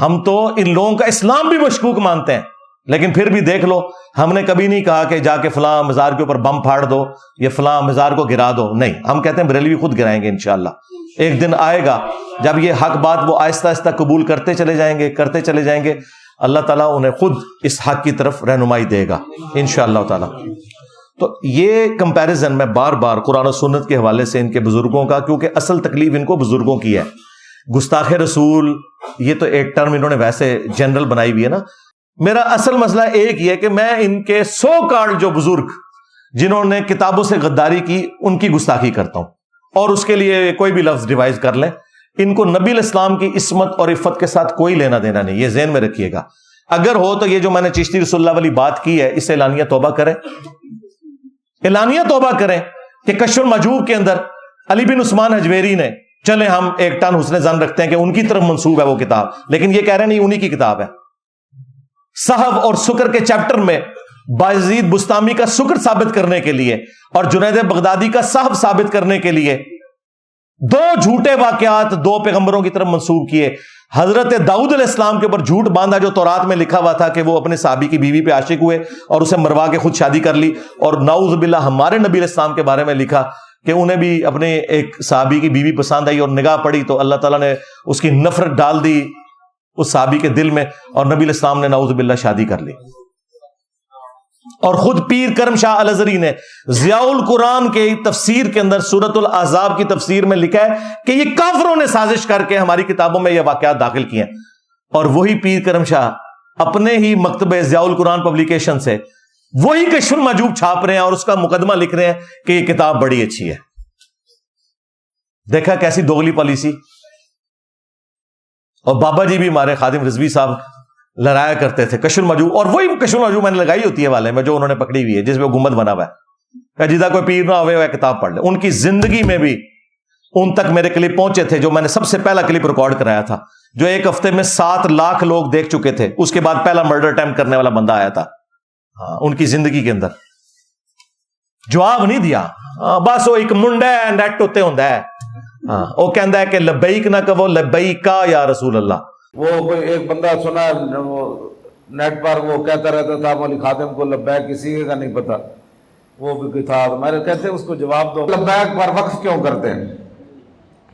ہم تو ان لوگوں کا اسلام بھی مشکوک مانتے ہیں۔ لیکن پھر بھی دیکھ لو، ہم نے کبھی نہیں کہا کہ جا کے فلاں مزار کے اوپر بم پھاڑ دو یا فلاں مزار کو گرا دو۔ نہیں، ہم کہتے ہیں بریلوی خود گرائیں گے انشاءاللہ۔ ایک دن آئے گا، جب یہ حق بات وہ آہستہ آہستہ قبول کرتے چلے جائیں گے، کرتے چلے جائیں گے۔ اللہ تعالیٰ انہیں خود اس حق کی طرف رہنمائی دے گا۔ ان شاء اللہ تعالیٰ۔ تو یہ کمپیرزن میں بار بار قرآن و سنت کے حوالے سے ان کے بزرگوں کا، کیونکہ اصل تکلیف ان کو بزرگوں کی ہے۔ گستاخ رسول، یہ تو ایک ٹرم انہوں نے ویسے جنرل بنائی ہوئی ہے نا۔ میرا اصل مسئلہ ایک یہ کہ میں ان کے سو کارڈ جو بزرگ جنہوں نے کتابوں سے غداری کی، ان کی گستاخی کرتا ہوں۔ اور اس کے لیے کوئی بھی لفظ ڈیوائز کر لیں۔ ان کو نبی الاسلام کی عصمت اور عفت کے ساتھ کوئی لینا دینا نہیں، یہ ذہن میں رکھیے گا۔ اگر ہو تو یہ جو میں نے چشتی رسول اللہ والی بات کی ہے، اس سے اعلانیہ توبہ کریں۔ اعلانیہ توبہ کریں کہ کشف المجوب کے اندر علی بن عثمان حجویری نے چلے ہم ایک ٹن حسن زن رکھتے ہیں کہ ان کی طرف منسوب ہے وہ کتاب، لیکن یہ کہہ رہے نہیں، انہی کی کتاب ہے۔ صحب اور سکر کے چیپٹر میں بازید بستامی کا سکر ثابت کرنے کے لیے اور جنید بغدادی کا صاحب ثابت کرنے کے لیے دو جھوٹے واقعات دو پیغمبروں کی طرف منسوب کیے۔ حضرت داؤد علیہ السلام کے اوپر جھوٹ باندھا جو تورات میں لکھا ہوا تھا کہ وہ اپنے صحابی کی بیوی پہ عاشق ہوئے اور اسے مروا کے خود شادی کر لی اور ناؤز باللہ ہمارے نبی علیہ السلام کے بارے میں لکھا کہ انہیں بھی اپنے ایک صحابی کی بیوی پسند آئی اور نگاہ پڑی تو اللہ تعالیٰ نے اس کی نفرت ڈال دی اس صحابی کے دل میں اور نبی علیہ السلام نے ناؤز باللہ شادی کر لی۔ اور خود پیر کرم شاہ الزری نے ضیاء القرآن کے تفسیر کے اندر سورت العذاب کی تفسیر میں لکھا ہے کہ یہ کافروں نے سازش کر کے ہماری کتابوں میں یہ واقعات داخل کیے ہیں۔ اور وہی پیر کرم شاہ اپنے ہی مکتب ضیاء القرآن پبلیکیشن سے وہی کشف المجوب چھاپ رہے ہیں اور اس کا مقدمہ لکھ رہے ہیں کہ یہ کتاب بڑی اچھی ہے۔ دیکھا کیسی دوگلی پالیسی۔ اور بابا جی بھی ہمارے خادم رضوی صاحب لڑایا کرتے تھے کشر مجو، اور وہی کشر مجو میں نے لگائی ہوتی ہے والے میں جو انہوں نے پکڑی ہوئی ہے، جس میں گمت بنا ہوا ہے۔ جیتا کوئی پیر نہ ہوئے وہ کتاب پڑھ لے۔ ان کی زندگی میں بھی ان تک میرے کلپ پہنچے تھے، جو میں نے سب سے پہلا کلپ ریکارڈ کرایا تھا۔ جو ایک ہفتے میں سات لاکھ لوگ دیکھ چکے تھے۔ اس کے بعد پہلا مرڈر اٹمپٹ کرنے والا بندہ آیا تھا۔ ہاں ان کی زندگی کے اندر۔ جواب نہیں دیا۔ ہاں، بس وہ ایک منڈا ہے نیٹ ہوتے ہوں ہاں وہ کہہ کہ لبیک نہ کہ وہ لبیک کا یا رسول اللہ۔ وہ کوئی ایک بندہ سنا، وہ نیٹ پر وہ کہتا رہتا تھا مولی خاتم کو لبیک کسی کا نہیں پتا۔ وہ بھی کوئی تھا۔ میرے کہتے اس کو جواب دو۔ لبیک پر وقف کیوں کرتے ہیں؟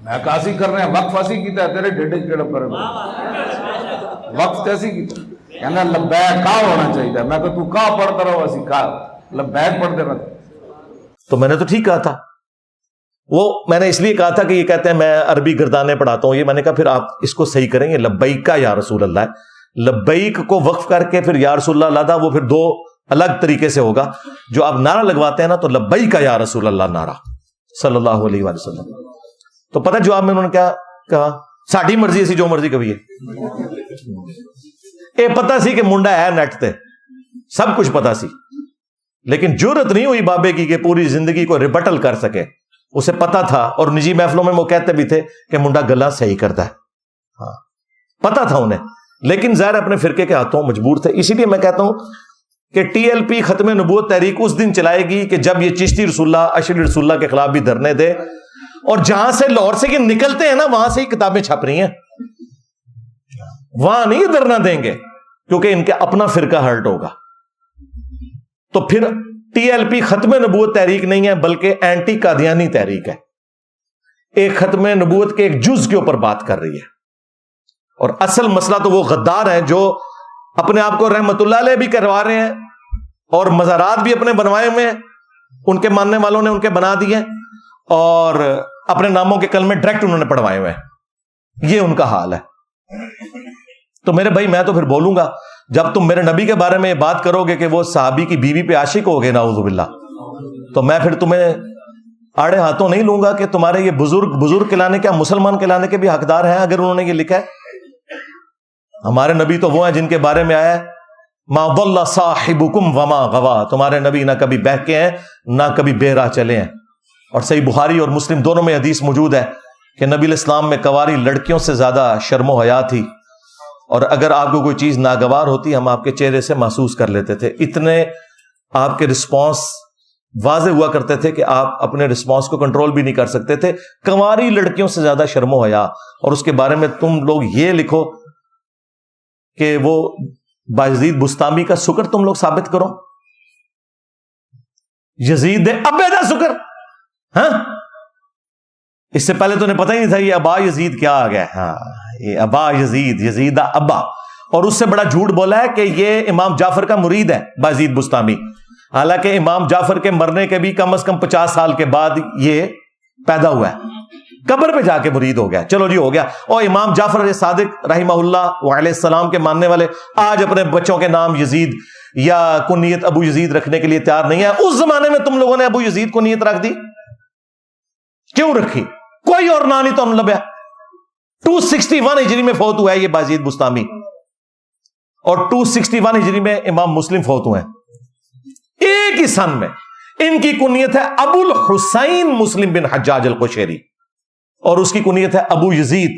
میں کاسی کر رہے ہیں۔ وقف ایسی کیتا ہے تیرے ڈیڈے کیڑا پر وقف ایسی کیتا کہنا لبیک کا ہونا چاہیے؟ میں کہ تو کا پڑھتا رہو؟ اسی کا لبیک پڑھتے رہتے۔ تو میں نے تو ٹھیک کہا تھا۔ وہ میں نے اس لیے کہا تھا کہ یہ کہتے ہیں میں عربی گردانے پڑھاتا ہوں۔ یہ میں نے کہا پھر آپ اس کو صحیح کریں گے۔ لبیک کا یا رسول اللہ۔ ہے لبیک کو وقف کر کے پھر یا رسول اللہ اللہ وہ پھر دو الگ طریقے سے ہوگا۔ جو آپ نعرہ لگواتے ہیں نا تو لبئی کا یا رسول اللہ نعرہ۔ صلی اللہ علیہ وسلم۔ تو پتہ جواب میں انہوں نے کیا کہا؟ ساڑھی مرضی ایسی جو مرضی کبھی ہے۔ یہ پتا سی کہ منڈا ہے نیٹ تے۔ سب کچھ پتا سی۔ لیکن جرت نہیں ہوئی بابے کی کہ پوری زندگی کو ریبٹل کر سکے۔ اسے پتا تھا اور نجی محفلوں میں وہ کہتے بھی تھے کہ منڈا گلا صحیح کرتا ہے۔ ہاں پتا تھا انہیں، لیکن ظاہر اپنے فرقے کے ہاتھوں مجبور تھے۔ اسی لیے میں کہتا ہوں کہ ٹی ایل پی ختم نبوت تحریک اس دن چلائے گی کہ جب یہ چشتی رسول اللہ اشر رسول اللہ کے خلاف بھی دھرنے دے۔ اور جہاں سے لاہور سے یہ نکلتے ہیں نا، وہاں سے ہی کتابیں چھپ رہی ہیں۔ وہاں نہیں دھرنا دیں گے، کیونکہ ان کے اپنا فرقہ ہرٹ ہوگا۔ تو پھر ٹی ایل پی ختم نبوت تحریک نہیں ہے، بلکہ اینٹی قادیانی تحریک ہے۔ ایک ختم نبوت کے ایک جز کے اوپر بات کر رہی ہے۔ اور اصل مسئلہ تو وہ غدار ہیں جو اپنے آپ کو رحمت اللہ علیہ بھی کروا رہے ہیں اور مزارات بھی اپنے بنوائے ہوئے ہیں۔ ان کے ماننے والوں نے ان کے بنا دیے اور اپنے ناموں کے کل میں ڈائریکٹ انہوں نے پڑھوائے ہوئے ہیں۔ یہ ان کا حال ہے۔ تو میرے بھائی، میں تو پھر بولوں گا۔ جب تم میرے نبی کے بارے میں یہ بات کرو گے کہ وہ صحابی کی بیوی پہ عاشق ہو گئے ناؤز باللہ۔ تو میں پھر تمہیں آڑے ہاتھوں نہیں لوں گا کہ تمہارے یہ بزرگ بزرگ کلانے کیا، مسلمان کلانے کے بھی حقدار ہیں اگر انہوں نے یہ لکھا ہے؟ ہمارے نبی تو وہ ہیں جن کے بارے میں آیا ما ضل صاحبکم وما غوا تمہارے نبی نہ کبھی بہکے ہیں، نہ کبھی بے راہ چلے ہیں۔ اور صحیح بخاری اور مسلم دونوں میں حدیث موجود ہے کہ نبی الاسلام میں کواری لڑکیوں سے زیادہ شرم و حیا تھی۔ اور اگر آپ کو کوئی چیز ناگوار ہوتی، ہم آپ کے چہرے سے محسوس کر لیتے تھے۔ اتنے آپ کے رسپانس واضح ہوا کرتے تھے کہ آپ اپنے رسپانس کو کنٹرول بھی نہیں کر سکتے تھے۔ کنواری لڑکیوں سے زیادہ شرم و حیا۔ اور اس کے بارے میں تم لوگ یہ لکھو کہ وہ باجید بستامی کا سکر تم لوگ ثابت کرو۔ یزید ابے سکر ہاں؟ اس سے پہلے تو انہیں پتہ ہی نہیں تھا یہ ابا یزید کیا آ گیا ہاں یہ ابا یزید یزید ابا۔ اور اس سے بڑا جھوٹ بولا ہے کہ یہ امام جعفر کا مرید ہے بازید بستانی۔ حالانکہ امام جعفر کے مرنے کے بھی کم از کم پچاس سال کے بعد یہ پیدا ہوا ہے۔ قبر پہ جا کے مرید ہو گیا۔ چلو جی ہو گیا۔ اور امام جعفر صادق رحمہ اللہ علیہ السلام کے ماننے والے آج اپنے بچوں کے نام یزید یا کنیت ابو یزید رکھنے کے لیے تیار نہیں ہے اس زمانے میں تم لوگوں نے ابو یزید کو نیت رکھ دی؟ کیوں رکھی؟ کوئی اور نام نہیں تو لبیا ٹو سکسٹی ون ہجری میں فوت ہوا ہے یہ بازید بستامی۔ اور ٹو سکسٹی ون ہجری میں امام مسلم فوت ہوئے ہیں۔ ایک ہی سن میں۔ ان کی کنیت ہے ابو الحسین مسلم بن حجاج القشیری۔ اور اس کی کنیت ہے ابو یزید۔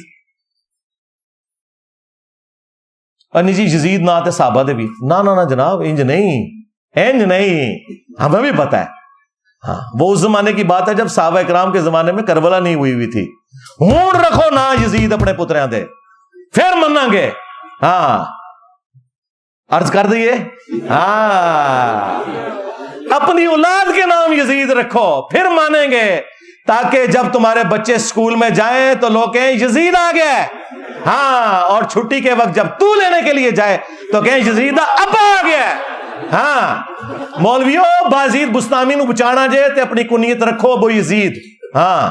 جی یزید نہ آتے صحابہ دے بھی۔ نہ نہ جناب، انج نہیں۔ انج نہیں۔ ہمیں بھی پتا ہے۔ ہاں وہ اس زمانے کی بات ہے جب صحابہ اکرام کے زمانے میں کربلا نہیں ہوئی ہوئی تھی۔ ہون رکھو نہ یزید اپنے پتریاں دے، پھر منا گے۔ ہاں۔ ارض کر دیے ہاں۔ اپنی اولاد کے نام یزید رکھو، پھر مانیں گے۔ تاکہ جب تمہارے بچے اسکول میں جائیں تو لوگ کہیں یزید آ گیا۔ ہاں اور چھٹی کے وقت جب تو لینے کے لیے جائے تو کہیں یزید اب آ گیا۔ ہاں مولویو، بازید بستامی نو بچانا جے تے اپنی کنیت رکھو ابو یزید۔ ہاں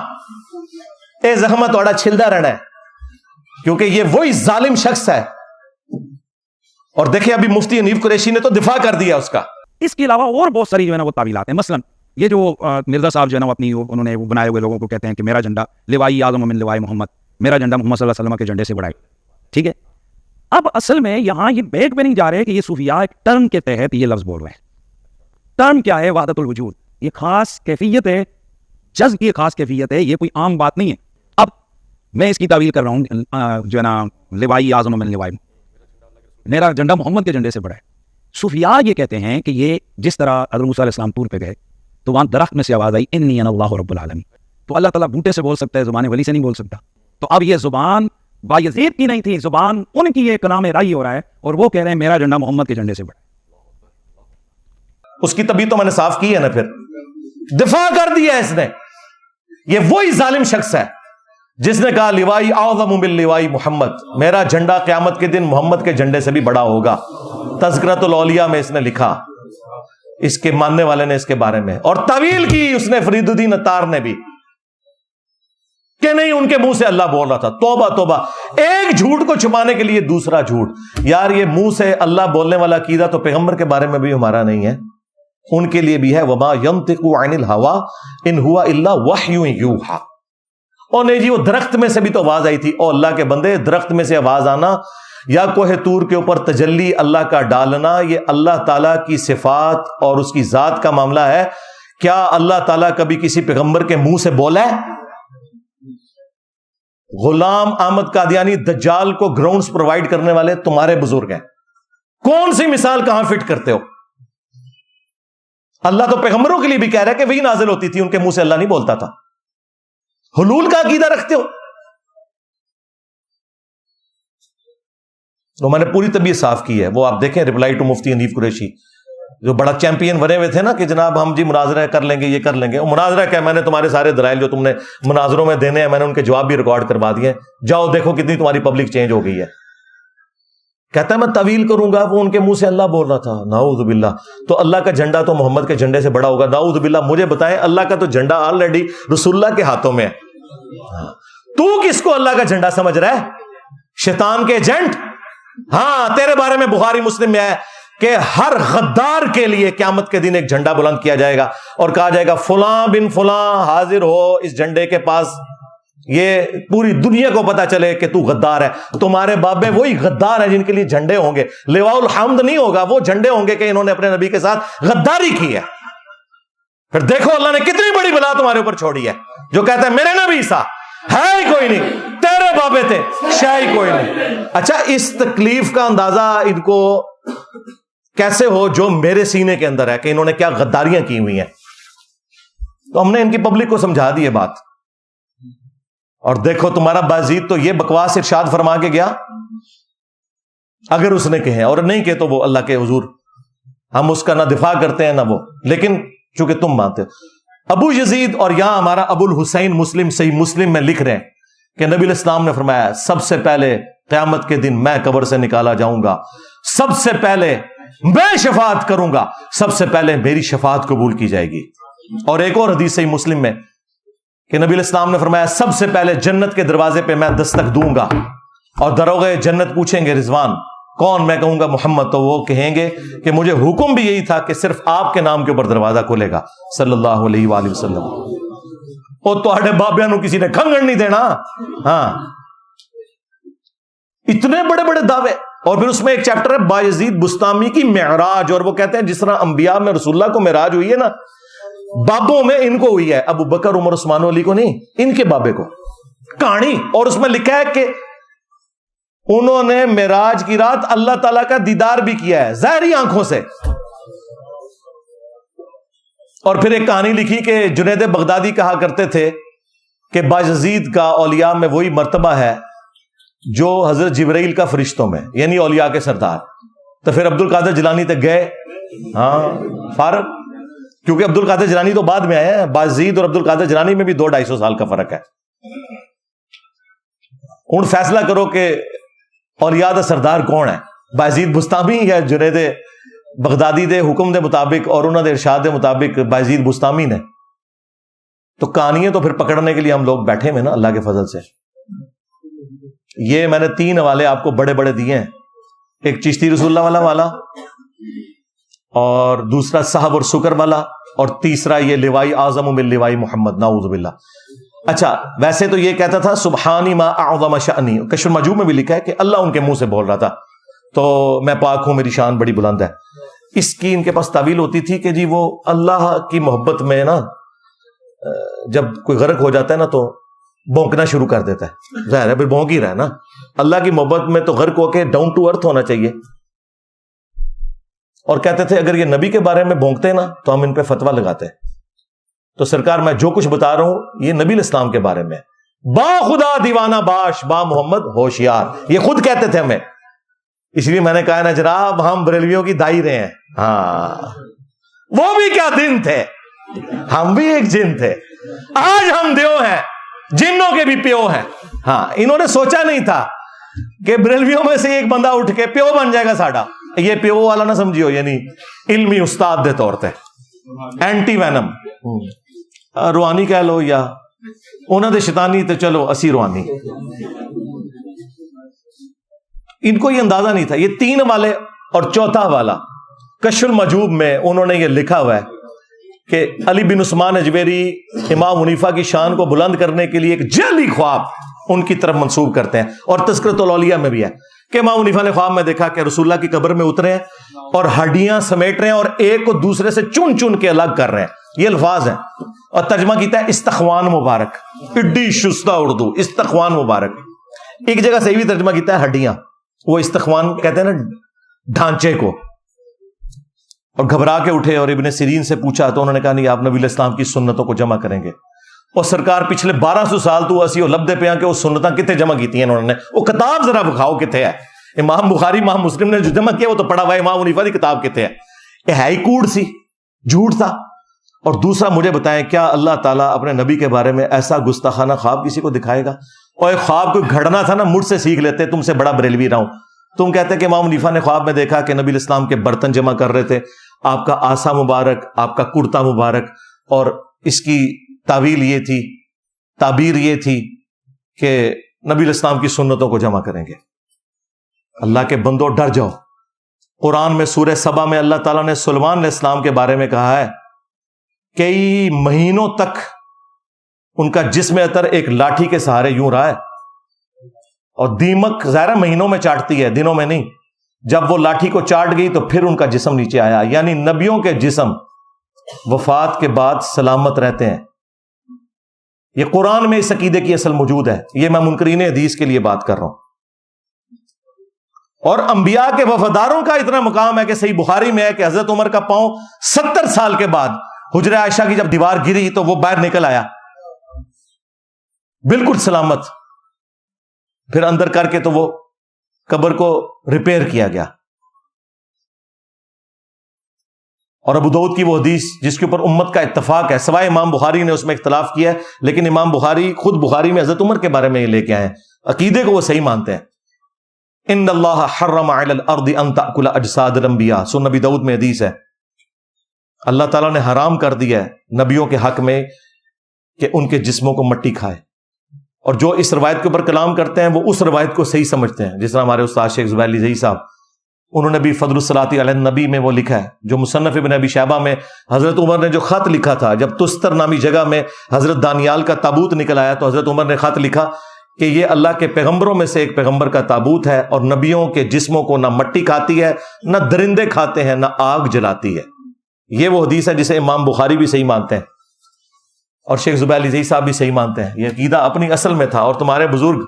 اے زخمت تھوڑا چھلدا رہنا ہے۔ کیونکہ یہ وہی ظالم شخص ہے۔ اور دیکھیں ابھی مفتی انیف قریشی نے تو دفاع کر دیا اس کا۔ اس کے علاوہ اور بہت ساری جو ہے نا وہ تعویلات ہیں۔ مثلا یہ جو مرزا صاحب جو ہے نا اپنی انہوں نے وہ بنائے ہوئے لوگوں کو کہتے ہیں کہ میرا جھنڈا لوائی اعظم من لوائی محمد، میرا جھنڈا محمد صلی اللہ علیہ وسلم کے جھنڈے سے بڑھائے اب اصل میں یہاں یہ بیگ پہ نہیں جا رہے کہ یہ صوفیاء ایک ٹرم کے تحت یہ لفظ بول رہے ہیں۔ ٹرم کیا ہے؟ وحدت الوجود۔ یہ خاص کیفیت ہے۔ جذب کی خاص کیفیت ہے۔ یہ کوئی عام بات نہیں ہے۔ اب میں اس کی تعویل کر رہا ہوں جو ہے نا، لوائی اعظم من لوائی۔ میرا جھنڈا محمد کے جھنڈے سے بڑھائے صوفیاء یہ کہتے ہیں کہ یہ جس طرح حضرت علیہ السلام ٹور پہ گئے، تو وہاں درخت میں سے آواز آئی ان اللہ رب العالمین۔ تو اللہ تعالیٰ بوٹے سے بول سکتا ہے، زبان ولی سے نہیں بول سکتا۔ تو اب یہ زبان با یزید کی نہیں تھی، زبان ان کی ایک نام رائی ہو رہا ہے اور وہ کہہ رہے ہیں، میرا جھنڈا محمد کے جھنڈے سے بڑھا اس کی طبیعت تو میں نے صاف کی ہے نا پھر۔ دفاع کر دیا اس نے۔ یہ وہی ظالم شخص ہے جس نے کہا لیوائی اعظم من لیوائی محمد۔ میرا جھنڈا قیامت کے دن محمد کے جھنڈے سے بھی بڑا ہوگا۔ تذکرت الاولیاء میں اس نے لکھا۔ اس کے ماننے والے نے اس کے بارے میں۔ اور طویل کی اس نے فرید الدین اتار نے بھی۔ کہ نہیں، ان کے منہ سے اللہ بول رہا تھا۔ توبہ توبہ۔ ایک جھوٹ کو چھپانے کے لیے دوسرا جھوٹ۔ یار، یہ منہ سے اللہ بولنے والا عقیدہ تو پیغمبر کے بارے میں بھی ہمارا نہیں ہے۔ ان کے لیے بھی ہے۔ وما ينطق عن الهوى ان هو الا وحی یوحى اور نہیں جی وہ درخت میں سے بھی تو آواز آئی تھی۔ او اللہ کے بندے، درخت میں سے آواز آنا یا کوہ تور کے اوپر تجلی، اللہ کا ڈالنا، یہ اللہ تعالیٰ کی صفات اور اس کی ذات کا معاملہ ہے۔ کیا اللہ تعالیٰ کبھی کسی پیغمبر کے منہ سے بولا ہے؟ غلام احمد قادیانی دجال کو گراؤنڈز پرووائڈ کرنے والے تمہارے بزرگ ہیں۔ کون سی مثال کہاں فٹ کرتے ہو؟ اللہ تو پیغمبروں کے لیے بھی کہہ رہا ہے کہ وہی نازل ہوتی تھی، ان کے منہ سے اللہ نہیں بولتا تھا۔ حلول کا عقیدہ رکھتے ہو۔ تو میں نے پوری طبیعت صاف کی ہے۔ وہ آپ دیکھیں ریپلائی ٹو مفتی انیف قریشی۔ جو بڑا چیمپئن بنے ہوئے تھے نا کہ جناب ہم جی مناظرہ کر لیں گے، یہ کر لیں گے۔ مناظرہ کیا، میں نے تمہارے سارے دلائل جو تم نے مناظروں میں دینے ہیں، میں نے ان کے جواب بھی ریکارڈ کروا دیے جاؤ، دیکھو کتنی تمہاری پبلک چینج ہو گئی ہے۔ کہتا ہے، میں طویل کروں گا، وہ ان کے منہ سے اللہ بول رہا تھا۔ ناؤد باللہ۔ تو اللہ کا جھنڈا تو محمد کے جھنڈے سے بڑا ہوگا۔ ناؤد باللہ، مجھے بتائیں، اللہ کا تو جھنڈا آلریڈی رسول اللہ کے ہاتھوں میں ہے۔ ہاں۔ تو کس کو اللہ کا جھنڈا سمجھ رہا ہے؟ شیطان کے ایجنٹ؟ ہاں تیرے بارے میں بخاری مسلم میں ہے۔ کہ ہر غدار کے لیے قیامت کے دن ایک جھنڈا بلند کیا جائے گا اور کہا جائے گا، فلاں بن فلاں حاضر ہو اس جھنڈے کے پاس، یہ پوری دنیا کو پتا چلے کہ تو غدار ہے۔ تمہارے بابے وہی غدار ہیں جن کے لیے جھنڈے ہوں گے۔ لوا الحمد نہیں ہوگا، وہ جھنڈے ہوں گے کہ انہوں نے اپنے نبی کے ساتھ غداری کی ہے۔ پھر دیکھو، اللہ نے کتنی بڑی بلا تمہارے اوپر چھوڑی ہے۔ جو کہتا ہے، میرے نبی سا ہے ہی کوئی نہیں، تیرے بابے تھے شاہی کوئی نہیں۔ اچھا اس تکلیف کا اندازہ ان کو کیسے ہو جو میرے سینے کے اندر ہے کہ انہوں نے کیا غداریاں کی ہوئی ہیں؟ تو ہم نے ان کی پبلک کو سمجھا دی یہ بات۔ اور دیکھو تمہارا بازید تو یہ بکواس ارشاد فرما کے گیا۔ اگر اس نے کہے اور نہیں کہ تو وہ اللہ کے حضور، ہم اس کا نہ دفاع کرتے ہیں نہ وہ۔ لیکن چونکہ تم مانتے ہو۔ ابو یزید اور یہاں ہمارا ابو الحسین مسلم صحیح مسلم میں لکھ رہے ہیں کہ نبی الاسلام نے فرمایا، سب سے پہلے قیامت کے دن میں قبر سے نکالا جاؤں گا۔ سب سے پہلے میں شفاعت کروں گا۔ سب سے پہلے میری شفاعت قبول کی جائے گی۔ اور ایک اور حدیث صحیح مسلم میں کہ نبی الاسلام نے فرمایا، سب سے پہلے جنت کے دروازے پہ میں دستک دوں گا۔ اور دروغ جنت پوچھیں گے رضوان۔ کون؟ میں کہوں گا محمد۔ تو وہ کہیں گے کہ مجھے حکم بھی یہی تھا کہ صرف آپ کے نام کے اوپر دروازہ کھولے گا۔ صلی اللہ علیہ وآلہ وسلم۔ اور تو بابیا نو کسی نے کھنگڑ نہیں دینا۔ ہاں۔ اتنے بڑے بڑے دعوے، اور پھر اس میں ایک چیپٹر ہے باجید بستامی کی معراج، اور وہ کہتے ہیں جس طرح انبیاء میں رسول اللہ کو معراج ہوئی ہے نا، بابوں میں ان کو ہوئی ہے، ابو بکر، عمر، عثمان علی کو نہیں، ان کے بابے کو۔ کہانی، اور اس میں لکھا ہے کہ انہوں نے معراج کی رات اللہ تعالی کا دیدار بھی کیا ہے، ظاہری آنکھوں سے۔ اور پھر ایک کہانی لکھی کہ جنید بغدادی کہا کرتے تھے کہ باجزید کا اولیاء میں وہی مرتبہ ہے جو حضرت جبرائیل کا فرشتوں میں یعنی اولیاء کے سردار۔ تو پھر عبد القادر جلانی تک گئے۔ ہاں فارغ۔ کیونکہ عبد القادر جلانی تو بعد میں آئے ہیں۔ بازید اور عبد القادر جلانی میں بھی دو ڈھائی سو سال کا فرق ہے۔ ہوں فیصلہ کرو کہ اولیاء دا سردار کون ہے بازید بستامی یا جنید بغدادی دے حکم دے مطابق اور انہوں دے ارشاد دے مطابق بازید بستامی نے۔ تو کہانیاں تو پھر پکڑنے کے لیے ہم لوگ بیٹھے ہوئے نا، اللہ کے فضل سے۔ یہ میں نے تین حوالے آپ کو بڑے بڑے دیے ہیں۔ ایک چشتی رسول اللہ والا والا، اور دوسرا صاحب اور سکر والا، اور تیسرا یہ لوائی اعظم لوائی محمد ناؤز باللہ۔ اچھا ویسے تو یہ کہتا تھا، سبحانی ما اعظم شانی کشر مجو میں بھی لکھا ہے کہ اللہ ان کے منہ سے بول رہا تھا۔ تو میں پاک ہوں، میری شان بڑی بلند ہے۔ اس کی ان کے پاس تعویل ہوتی تھی کہ جی وہ اللہ کی محبت میں نا، جب کوئی غرق ہو جاتا ہے نا تو بونکنا شروع کر دیتا ہے۔ ظاہر ہے، پھر بونک ہی رہا ہے نا۔ اللہ کی محبت میں تو غرق ہو کے ڈاؤن ٹو ارتھ ہونا چاہیے۔ اور کہتے تھے، اگر یہ نبی کے بارے میں بونکتے نا، تو ہم ان پہ فتوا لگاتے۔ تو سرکار، میں جو کچھ بتا رہا ہوں، یہ نبی الاسلام کے بارے میں۔ با خدا دیوانہ باش، با محمد ہوشیار۔ یہ خود کہتے تھے ہمیں۔ اس لیے میں نے کہا نا، جناب، ہم بریلویوں کی دائی رہے ہیں۔ ہاں۔ وہ بھی کیا دن تھے۔ ہم بھی ایک جن تھے۔ آج ہم دیو ہیں۔ جنوں کے بھی پیو ہیں۔ ہاں انہوں نے سوچا نہیں تھا کہ بریلویوں میں سے ایک بندہ اٹھ کے پیو بن جائے گا ساڈا۔ یہ پیو والا نہ سمجھیو یعنی علمی استاد دے طور پہ اینٹی وینم روحانی کہہ لو یا انہوں نے شیطانی تو چلو، اسی روحانی ان کو یہ اندازہ نہیں تھا۔ یہ تین والے اور چوتھا والا کشل مجوب میں انہوں نے یہ لکھا ہوا ہے۔ کہ علی بن عثمان اجویری امام منیفا کی شان کو بلند کرنے کے لیے ایک جعلی خواب ان کی طرف منسوب کرتے ہیں اور تسکرت الاولیاء میں بھی ہے کہ امام منیفا نے خواب میں دیکھا کہ رسول اللہ کی قبر میں اترے ہیں اور ہڈیاں سمیٹ رہے ہیں اور ایک کو دوسرے سے چن چن کے الگ کر رہے ہیں۔ یہ الفاظ ہیں۔ اور ترجمہ کیتا ہے استخوان مبارک۔ اڈی شستہ اردو، استخوان مبارک۔ ایک جگہ سے بھی ترجمہ کیتا ہے ہڈیاں۔ وہ استخوان کہتے ہیں نا، ڈھانچے کو۔ اور گھبرا کے اٹھے اور ابن سیرین سے پوچھا تو انہوں نے کہا، نہیں، آپ نبی الاسلام کی سنتوں کو جمع کریں گے۔ اور سرکار پچھلے بارہ سو سال تو اسی اور لبدے پہ کہ وہ سنتیں کتنے جمع کی ہیں انہوں نے؟ وہ کتاب ذرا بکھاؤ کتنے ہے۔ امام بخاری، امام مسلم نے جو جمع کیا وہ تو پڑھا ہوا امام منیفا کی کتاب کتنے ہے۔ یہ ہائی کوڈ سی، جھوٹ تھا۔ اور دوسرا، مجھے بتائیں، کیا اللہ تعالیٰ اپنے نبی کے بارے میں ایسا گستاخانہ خواب کسی کو دکھائے گا؟ اور ایک خواب کو گھڑنا تھا نا، مجھ سے سیکھ لیتے، تم سے بڑا بریلوی رہا ہوں۔ تم کہتے کہ امام منیفا نے خواب میں دیکھا کہ نبی الاسلام کے برتن جمع کر رہے تھے۔ آپ کا آسا مبارک، آپ کا کرتا مبارک، اور اس کی تعویل یہ تھی، تعبیر یہ تھی کہ نبی الاسلام کی سنتوں کو جمع کریں گے۔ اللہ کے بندوں، ڈر جاؤ۔ قرآن میں سورہ سبا میں اللہ تعالیٰ نے سلمان علیہ السلام کے بارے میں کہا ہے، کئی مہینوں تک ان کا جسم اتر ایک لاٹھی کے سہارے یوں رہا ہے، اور دیمک زیادہ مہینوں میں چاٹتی ہے، دنوں میں نہیں۔ جب وہ لاٹھی کو چاٹ گئی تو پھر ان کا جسم نیچے آیا۔ یعنی نبیوں کے جسم وفات کے بعد سلامت رہتے ہیں۔ یہ قرآن میں اس عقیدے کی اصل موجود ہے۔ یہ میں منکرین حدیث کے لیے بات کر رہا ہوں۔ اور انبیاء کے وفاداروں کا اتنا مقام ہے کہ صحیح بخاری میں ہے کہ حضرت عمر کا پاؤں ستر سال کے بعد حجر عائشہ کی جب دیوار گری تو وہ باہر نکل آیا۔ بالکل سلامت۔ پھر اندر کر کے تو وہ قبر کو ریپیئر کیا گیا۔ اور ابو دعود کی وہ حدیث جس کے اوپر امت کا اتفاق ہے، سوائے امام بخاری نے اس میں اختلاف کیا ہے، لیکن امام بخاری خود بخاری میں حضرت عمر کے بارے میں یہ لے کے آئے عقیدے کو وہ صحیح مانتے ہیں۔ ان اللہ حرم الارض ان تاکل اجساد الانبیاء۔ سن نبی دعود میں حدیث ہے۔ اللہ تعالیٰ نے حرام کر دیا ہے نبیوں کے حق میں کہ ان کے جسموں کو مٹی کھائے۔ اور جو اس روایت کے اوپر کلام کرتے ہیں، وہ اس روایت کو صحیح سمجھتے ہیں۔ جس طرح ہمارے استاد شیخ زبیر زئی صاحب، انہوں نے بھی فضل الصلاطی علیہ نبی میں وہ لکھا ہے۔ جو مصنف ابن ابی شہبہ میں حضرت عمر نے جو خط لکھا تھا، جب تستر نامی جگہ میں حضرت دانیال کا تابوت نکل آیا، تو حضرت عمر نے خط لکھا کہ یہ اللہ کے پیغمبروں میں سے ایک پیغمبر کا تابوت ہے اور نبیوں کے جسموں کو نہ مٹی کھاتی ہے، نہ درندے کھاتے ہیں، نہ آگ جلاتی ہے۔ یہ وہ حدیث ہے جسے امام بخاری بھی صحیح مانتے ہیں۔ اور شیخ زبیر علی صاحب بھی صحیح مانتے ہیں۔ یہ عقیدہ اپنی اصل میں تھا اور تمہارے بزرگ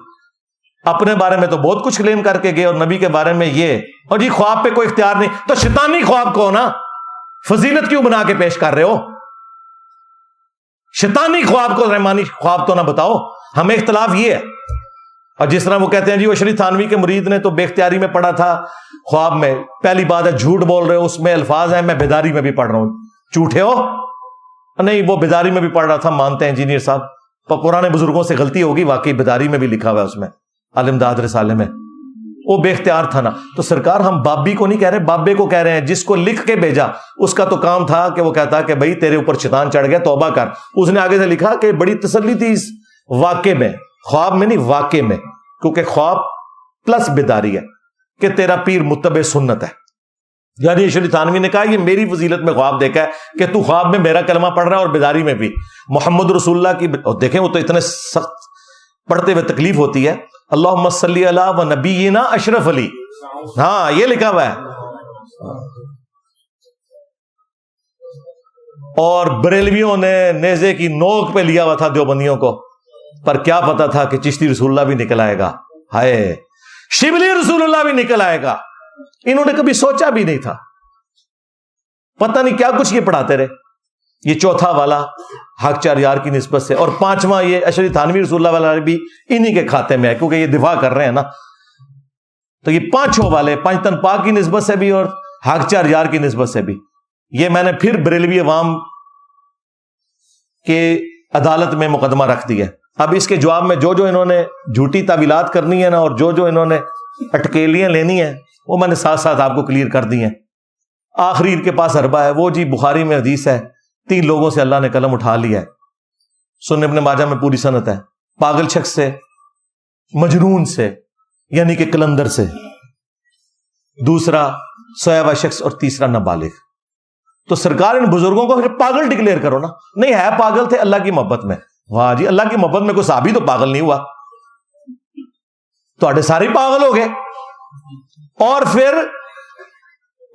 اپنے بارے میں تو بہت کچھ کلیم کر کے گئے اور نبی کے بارے میں یہ اور جی خواب پہ کوئی اختیار نہیں۔ تو شیطانی خواب کو نا فضیلت کیوں بنا کے پیش کر رہے ہو؟ شیطانی خواب کو رحمانی خواب تو نہ بتاؤ۔ ہمیں اختلاف یہ ہے۔ اور جس طرح وہ کہتے ہیں جی وہ شری تھانوی کے مرید نے تو بے اختیاری میں پڑھا تھا۔ خواب میں پہلی بات ہے، جھوٹ بول رہے ہو، اس میں الفاظ ہیں، میں بیداری میں بھی پڑھ رہا ہوں۔ جھوٹے ہو؟ نہیں، وہ بیداری میں بھی پڑھ رہا تھا، مانتے ہیں انجینئر صاحب۔ پرانے بزرگوں سے غلطی ہوگی، واقعی بیداری میں بھی لکھا ہوا ہے اس میں علمداد رسالے میں۔ وہ بے اختیار تھا نا۔ تو سرکار ہم بابی کو نہیں کہہ رہے، بابے کو کہہ رہے ہیں، جس کو لکھ کے بھیجا۔ اس کا تو کام تھا کہ وہ کہتا کہ بھائی، تیرے اوپر چتان چڑھ گیا، توبہ کر۔ اس نے آگے سے لکھا کہ بڑی تسلی تھی اس واقع میں، خواب میں نہیں واقع میں۔ کیونکہ خواب پلس بیداری ہے کہ تیرا پیر متب سنت ہے۔ یعنی شری تھانوی نے کہا یہ میری فضیلت میں خواب دیکھا ہے کہ تو خواب میں میرا کلمہ پڑھ رہا ہے اور بیداری میں بھی۔ محمد رسول اللہ کی دیکھیں وہ تو اتنے سخت پڑھتے ہوئے تکلیف ہوتی ہے۔ اللہ صلی اللہ و نبی اشرف علی۔ ہاں یہ لکھا ہوا ہے۔ اور بریلویوں نے نیزے کی نوک پہ لیا ہوا تھا دیوبندیوں کو۔ پر کیا پتا تھا کہ چشتی رسول اللہ بھی نکل آئے گا۔ ہائے، شبلی رسول اللہ بھی نکل آئے گا۔ انہوں نے کبھی سوچا بھی نہیں تھا۔ پتہ نہیں کیا کچھ یہ پڑھاتے رہے۔ یہ چوتھا والا حق چار یار کی نسبت سے۔ اور پانچواں یہ اشری تھانوی رسول اللہ والا بھی انہی کے کھاتے میں ہے، کیونکہ یہ دفاع کر رہے ہیں نا۔ تو یہ پانچوں والے، پانچ تن پاک کی نسبت سے بھی اور حق چار یار کی نسبت سے بھی۔ یہ میں نے پھر بریلوی عوام کے عدالت میں مقدمہ رکھ دیا۔ اب اس کے جواب میں جو جو انہوں نے جھوٹی تعویلات کرنی ہے نا اور جو جو انہوں نے اٹکیلیاں لینی ہیں وہ میں نے ساتھ ساتھ آپ کو کلیئر کر دی ہیں۔ آخری کے پاس اربا ہے، وہ جی بخاری میں حدیث ہے، تین لوگوں سے اللہ نے قلم اٹھا لیا ہے۔ سن ابن ماجہ میں پوری صنعت ہے۔ پاگل شخص سے، مجنون سے یعنی کہ کلندر سے۔ دوسرا سویا شخص اور تیسرا نابالغ۔ تو سرکار ان بزرگوں کو پھر پاگل ڈکلیئر کرو نا، نہیں ہے پاگل تھے اللہ کی محبت میں۔ واہ جی اللہ کی محبت میں کوئی صحابی تو پاگل نہیں ہوا۔ تو سارے پاگل ہو گئے۔ اور پھر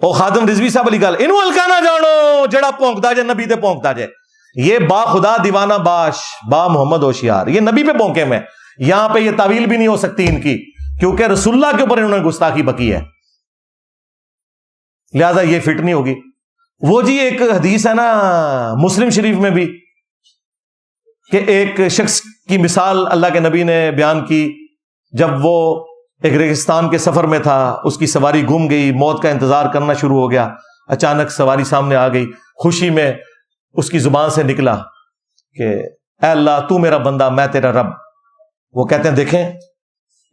او خادم رضوی صاحب علی گل، انہوں ہلکا نہ جانو، جڑا پونکتا جائے نبی تے پونکتا جائے یہ با خدا دیوانہ باش، با محمد ہوشیار، یہ نبی پہ پونکے میں۔ یہاں پہ یہ تعویل بھی نہیں ہو سکتی ان کی، کیونکہ رسول اللہ کے اوپر انہوں نے گستاخی بکی ہے۔ لہذا یہ فٹ نہیں ہوگی۔ وہ جی ایک حدیث ہے نا، مسلم شریف میں بھی، کہ ایک شخص کی مثال اللہ کے نبی نے بیان کی، جب وہ ایک ریگستان کے سفر میں تھا، اس کی سواری گم گئی، موت کا انتظار کرنا شروع ہو گیا۔ اچانک سواری سامنے آ گئی، خوشی میں اس کی زبان سے نکلا کہ، اے اللہ، تو میرا بندہ، میں تیرا رب۔ وہ کہتے ہیں، دیکھیں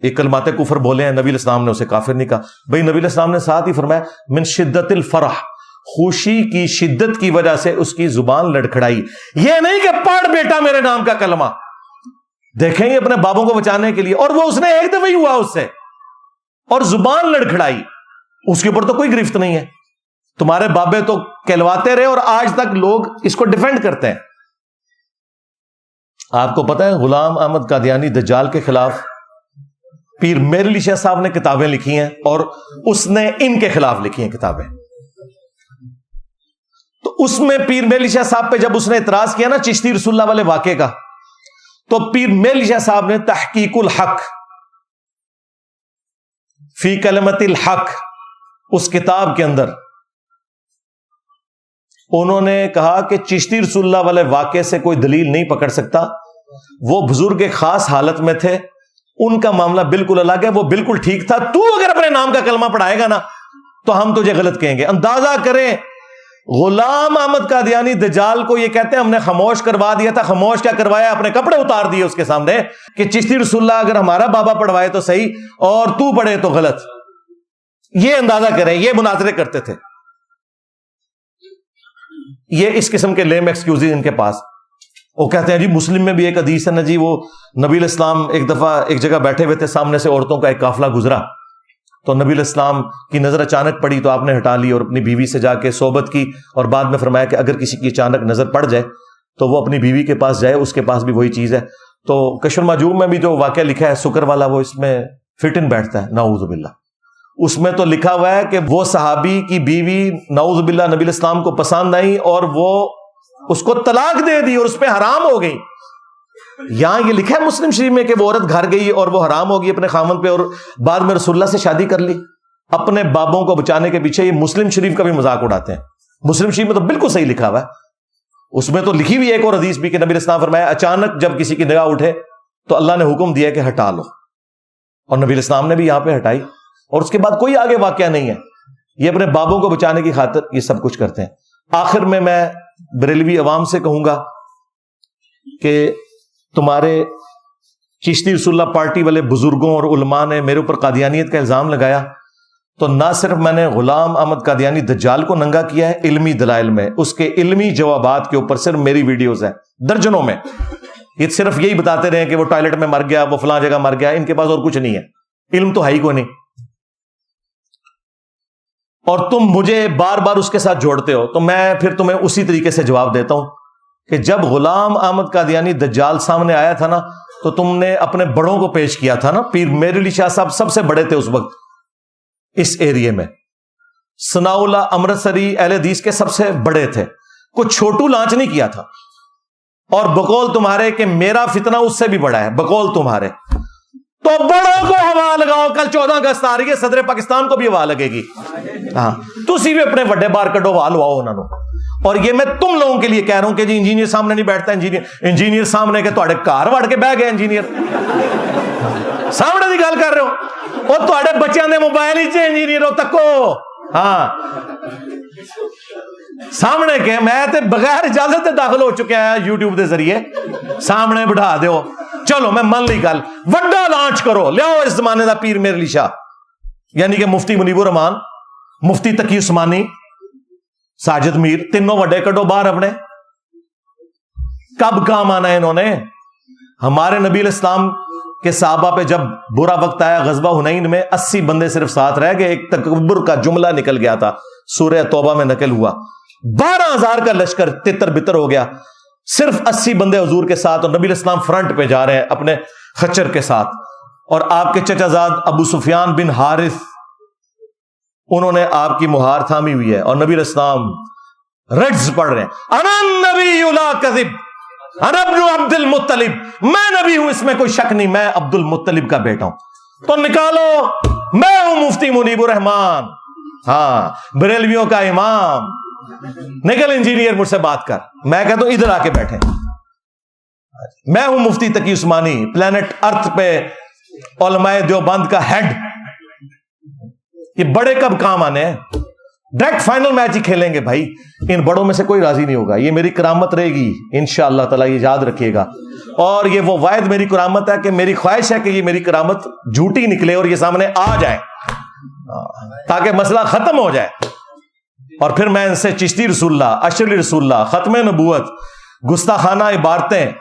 ایک کلمات کفر بولے ہیں، نبی الاسلام نے اسے کافر نہیں کہا۔ بھائی، نبی الاسلام نے ساتھ ہی فرمایا، من شدت الفرح خوشی کی شدت کی وجہ سے اس کی زبان لڑکھڑائی۔ یہ نہیں کہ پڑھ بیٹا میرے نام کا کلمہ۔ دیکھیں گے اپنے بابوں کو بچانے کے لیے، اور وہ اس نے ایک دفعہ ہی ہوا اس سے۔ اور زبان لڑکھڑائی، اس کے اوپر تو کوئی گرفت نہیں ہے۔ تمہارے بابے تو کہلواتے رہے اور آج تک لوگ اس کو ڈیفینڈ کرتے ہیں۔ آپ کو پتا ہے، غلام احمد قادیانی دجال کے خلاف پیر میرلی شاہ صاحب نے کتابیں لکھی ہیں اور اس نے ان کے خلاف لکھی ہیں کتابیں۔ تو اس میں پیر میرلی شاہ صاحب پہ جب اس نے اعتراض کیا نا چشتی رسول اللہ والے واقعے کا، تو پیر میرلی شاہ صاحب نے تحقیق الحق فی کلمت الحق، اس کتاب کے اندر۔ انہوں نے کہا کہ چشتی رسول اللہ والے واقعے سے کوئی دلیل نہیں پکڑ سکتا۔ وہ بزرگ ایک خاص حالت میں تھے۔ ان کا معاملہ بالکل الگ ہے، وہ بالکل ٹھیک تھا۔ تو اگر اپنے نام کا کلمہ پڑھائے گا نا، تو ہم تجھے غلط کہیں گے۔ اندازہ کریں غلام احمد قادیانی دجال کو یہ کہتے ہیں، ہم نے خاموش کروا دیا تھا۔ خاموش کیا کروایا؟ اپنے کپڑے اتار دیے اس کے سامنے کہ چشتی رسول اللہ اگر ہمارا بابا پڑھوائے تو صحیح اور تو پڑھے تو غلط۔ یہ اندازہ کریں، یہ مناظرے کرتے تھے۔ یہ اس قسم کے لیم ایکسکیوز ان کے پاس۔ وہ کہتے ہیں جی مسلم میں بھی ایک حدیث ہے نا جی وہ نبی الاسلام ایک دفعہ ایک جگہ بیٹھے ہوئے تھے، سامنے سے عورتوں کا ایک قافلہ گزرا۔ تو نبی الاسلام کی نظر اچانک پڑی تو آپ نے ہٹا لی اور اپنی بیوی سے جا کے صحبت کی اور بعد میں فرمایا کہ اگر کسی کی اچانک نظر پڑ جائے تو وہ اپنی بیوی کے پاس جائے، اس کے پاس بھی وہی چیز ہے۔ تو کشور ماجوم میں بھی جو واقعہ لکھا ہے، سکر والا، وہ اس میں فٹ ان بیٹھتا ہے، نعوذ باللہ۔ اس میں تو لکھا ہوا ہے کہ وہ صحابی کی بیوی نعوذ باللہ نبی الاسلام کو پسند آئی اور وہ اس کو طلاق دے دی اور اس پہ حرام ہو گئی۔ یہاں یہ لکھا ہے مسلم شریف میں کہ وہ عورت گھر گئی اور وہ حرام ہوگی اپنے خامن پہ اور بعد میں رسول اللہ سے شادی کر لی۔ اپنے بابوں کو بچانے کے پیچھے یہ مسلم شریف کا بھی مذاق اڑاتے ہیں۔ مسلم شریف میں تو بالکل صحیح لکھا ہوا ہے۔ اس میں تو لکھی ہوئی ایک اور حدیث بھی کہ نبی اسلام فرمایا، اچانک جب کسی کی نگاہ اٹھے تو اللہ نے حکم دیا کہ ہٹا لو۔ اور نبی اسلام نے بھی یہاں پہ ہٹائی۔ اور اس کے بعد کوئی آگے واقعہ نہیں ہے۔ یہ اپنے بابوں کو بچانے کی خاطر یہ سب کچھ کرتے ہیں۔ آخر میں میں بریلوی عوام سے کہوں گا کہ تمہارے چشتی رسول اللہ پارٹی والے بزرگوں اور علماء نے میرے اوپر قادیانیت کا الزام لگایا تو نہ صرف میں نے غلام احمد قادیانی دجال کو ننگا کیا ہے علمی دلائل میں، اس کے علمی جوابات کے اوپر صرف میری ویڈیوز ہیں، درجنوں میں۔ یہ صرف یہی بتاتے رہے کہ وہ ٹوائلٹ میں مر گیا، وہ فلاں جگہ مر گیا، ان کے پاس اور کچھ نہیں ہے۔ علم تو ہے ہی کو نہیں۔ اور تم مجھے بار بار اس کے ساتھ جوڑتے ہو، تو میں پھر تمہیں اسی طریقے سے جواب دیتا ہوں۔ کہ جب غلام احمد قادیانی دجال سامنے آیا تھا نا، تو تم نے اپنے بڑوں کو پیش کیا تھا نا۔ پیر میرے لیے شاہ صاحب سب سے بڑے تھے اس وقت۔ اس ایریے میں۔ سنا اللہ امرتسری اہل حدیث کے سب سے بڑے تھے۔ کچھ چھوٹو لانچ نہیں کیا تھا۔ اور بکول تمہارے کہ میرا فتنہ اس سے بھی بڑا ہے۔ بکول تمہارے۔ تو بڑوں کو ہوا لگاؤ۔ کل چودہ اگست آ رہی ہے، صدر پاکستان کو بھی ہوا لگے گی۔ ہاں تھی بھی اپنے وڈے بار کڈو ہوا لواؤ انہوں اور یہ میں تم لوگوں کے لیے کہہ رہا ہوں کہ جی انجینئر سامنے نہیں بیٹھتا، انجینئر انجینئر سامنے کے تھوڑے کار وڑ کے بہ گئے انجینئر۔ سامنے کی گل کر رہے ہو۔ اور تھوڑے بچوں نے موبائل ہی انجینئر ہو تکو۔ ہاں۔ سامنے کے میں تے بغیر اجازت داخل ہو چکا ہے یوٹیوب کے ذریعے۔ سامنے بٹھا دیو۔ چلو میں من لی گل۔ وڈا لانچ کرو۔ لیاؤ اس زمانے دا پیر میرے لیشا۔ یعنی کہ مفتی منیب الرحمان، مفتی تقی عثمانی ساجد میر تینوں وڈے کڈو باہر اپنے کب کام آنا ہے انہوں نے ہمارے نبی الاسلام کے صحابہ پہ جب برا وقت آیا غزبہ ہنین میں اسی بندے صرف ساتھ رہ گئے ایک تکبر کا جملہ نکل گیا تھا سورہ توبہ میں نقل ہوا بارہ ہزار کا لشکر تتر بتر ہو گیا صرف اسی بندے حضور کے ساتھ اور نبی اسلام فرنٹ پہ جا رہے ہیں اپنے خچر کے ساتھ اور آپ کے چچا زاد ابو سفیان بن حارث انہوں نے آپ کی مہار تھامی ہوئی ہے اور نبی اسلام رڈز پڑھ رہے ہیں۔ نبی عبد المطلب۔ میں نبی ہوں، اس میں کوئی شک نہیں، میں عبد المطلب کا بیٹا ہوں۔ تو نکالو، میں ہوں مفتی منیب الرحمان ہاں بریلویوں کا امام۔ نکل انجینئر، مجھ سے بات کر۔ میں کہتا ہوں، ادھر آ کے بیٹھے۔ میں ہوں مفتی تقی عثمانی، پلانٹ ارتھ پہ علماء دیوبند کا ہیڈ۔ یہ بڑے کب کام آنے ہیں؟ ڈائریکٹ فائنل میچ ہی کھیلیں گے بھائی۔ ان بڑوں میں سے کوئی راضی نہیں ہوگا۔ یہ میری کرامت رہے گی۔ ان شاء اللہ تعالیٰ یہ یاد رکھیے گا۔ اور یہ وہ واحد میری کرامت ہے کہ میری خواہش ہے کہ یہ میری کرامت جھوٹی نکلے اور یہ سامنے آ جائے۔ تاکہ مسئلہ ختم ہو جائے۔ اور پھر میں ان سے چشتی رسول اللہ، اشرلی رسول اللہ، ختم نبوت، گستاخانہ عبارتیں،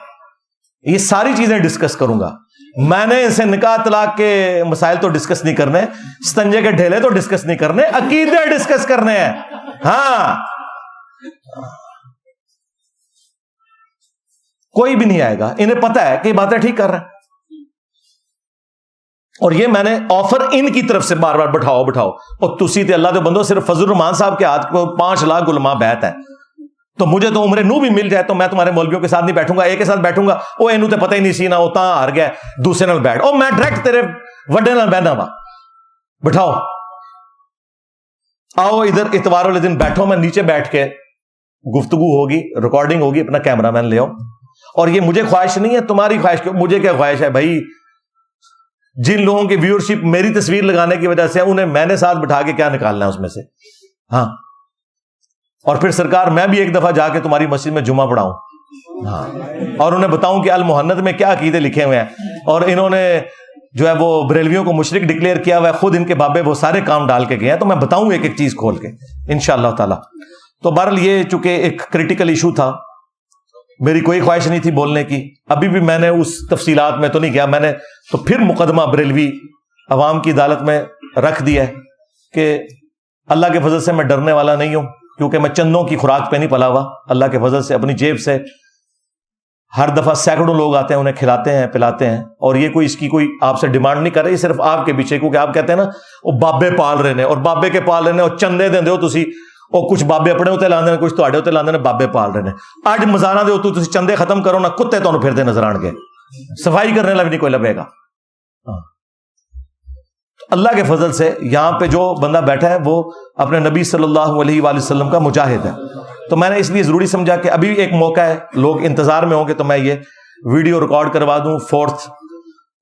یہ ساری چیزیں ڈسکس کروں گا۔ میں نے ان سے نکاح طلاق کے مسائل تو ڈسکس نہیں کرنے، ستنجے کے ڈھیلے تو ڈسکس نہیں کرنے، عقیدے ڈسکس کرنے ہیں۔ ہاں۔ کوئی بھی نہیں آئے گا۔ انہیں پتا ہے کہ یہ باتیں ٹھیک کر رہے ہیں۔ اور یہ میں نے آفر ان کی طرف سے بار بار بٹھاؤ بٹھاؤ۔ اور تسی تے اللہ کے بندو، صرف فضل الرحمان صاحب کے ہاتھ کو پانچ لاکھ علماء بیت ہے تو مجھے تو عمر نو بھی مل جائے تو میں تمہارے مولویوں کے ساتھ نہیں بیٹھوں گا، ایک کے ساتھ بیٹھوں گا۔ وہ اینو تے پتہ ہی نہیں سی نہ وہ تاں ہار گیا، دوسرے نال بیٹھ۔ او، میں ڈائریکٹ تیرے وڈے نال بہنا وا۔ بٹھاؤ۔ آؤ ادھر اتوار والے دن بیٹھو، میں نیچے بیٹھ کے گفتگو ہوگی ریکارڈنگ ہوگی، اپنا کیمرہ مین لے آؤ۔ اور یہ مجھے خواہش نہیں ہے، تمہاری خواہش مجھے کیا خواہش ہے؟ بھائی، جن لوگوں کی ویورشپ میری تصویر لگانے کی وجہ سے انہیں میں نے ساتھ بٹھا کے کیا نکالنا ہے اس میں سے؟ ہاں۔ اور پھر سرکار، میں بھی ایک دفعہ جا کے تمہاری مسجد میں جمعہ پڑھاؤں۔ ہاں۔ اور انہیں بتاؤں کہ المحنت میں کیا عقیدے لکھے ہوئے ہیں۔ اور انہوں نے جو ہے وہ بریلویوں کو مشرق ڈکلیئر کیا ہوا ہے، خود ان کے بابے وہ سارے کام ڈال کے گئے ہیں۔ تو میں بتاؤں ایک ایک چیز کھول کے ان شاء اللہ تعالیٰ۔ تو بہرحال یہ چونکہ ایک کریٹیکل ایشو تھا، میری کوئی خواہش نہیں تھی بولنے کی۔ ابھی بھی میں نے اس تفصیلات میں تو نہیں کیا، میں نے تو پھر مقدمہ بریلوی عوام کی عدالت میں رکھ دیا ہے کہ اللہ کے فضل سے میں ڈرنے والا نہیں ہوں۔ کیونکہ میں چندوں کی خوراک پہ نہیں پلا ہوا۔ اللہ کے فضل سے، اپنی جیب سے ہر دفعہ سینکڑوں لوگ آتے ہیں، انہیں کھلاتے ہیں، پلاتے ہیں۔ اور یہ کوئی اس کی کوئی آپ سے ڈیمانڈ نہیں کر رہے صرف آپ کے پیچھے، کیونکہ آپ کہتے ہیں نا، وہ بابے پال رہے ہیں۔ اور بابے کے پال رہے ہیں، اور چندے دیں دو تھی وہ کچھ بابے اپنے ہوتے لاندے کچھ تو ہوتے لاندے بابے پال رہے ہیں۔ اج مزانا دے تو چندے ختم کرو، نہ کتے تمہیں پھرتے نظر آن گے صفائی کرنے لگ نہیں کوئی لبے گا۔ ہاں۔ اللہ کے فضل سے یہاں پہ جو بندہ بیٹھا ہے وہ اپنے نبی صلی اللہ علیہ وآلہ وسلم کا مجاہد ہے۔ تو میں نے اس لیے ضروری سمجھا کہ ابھی ایک موقع ہے، لوگ انتظار میں ہوں گے تو میں یہ ویڈیو ریکارڈ کروا دوں۔ فورتھ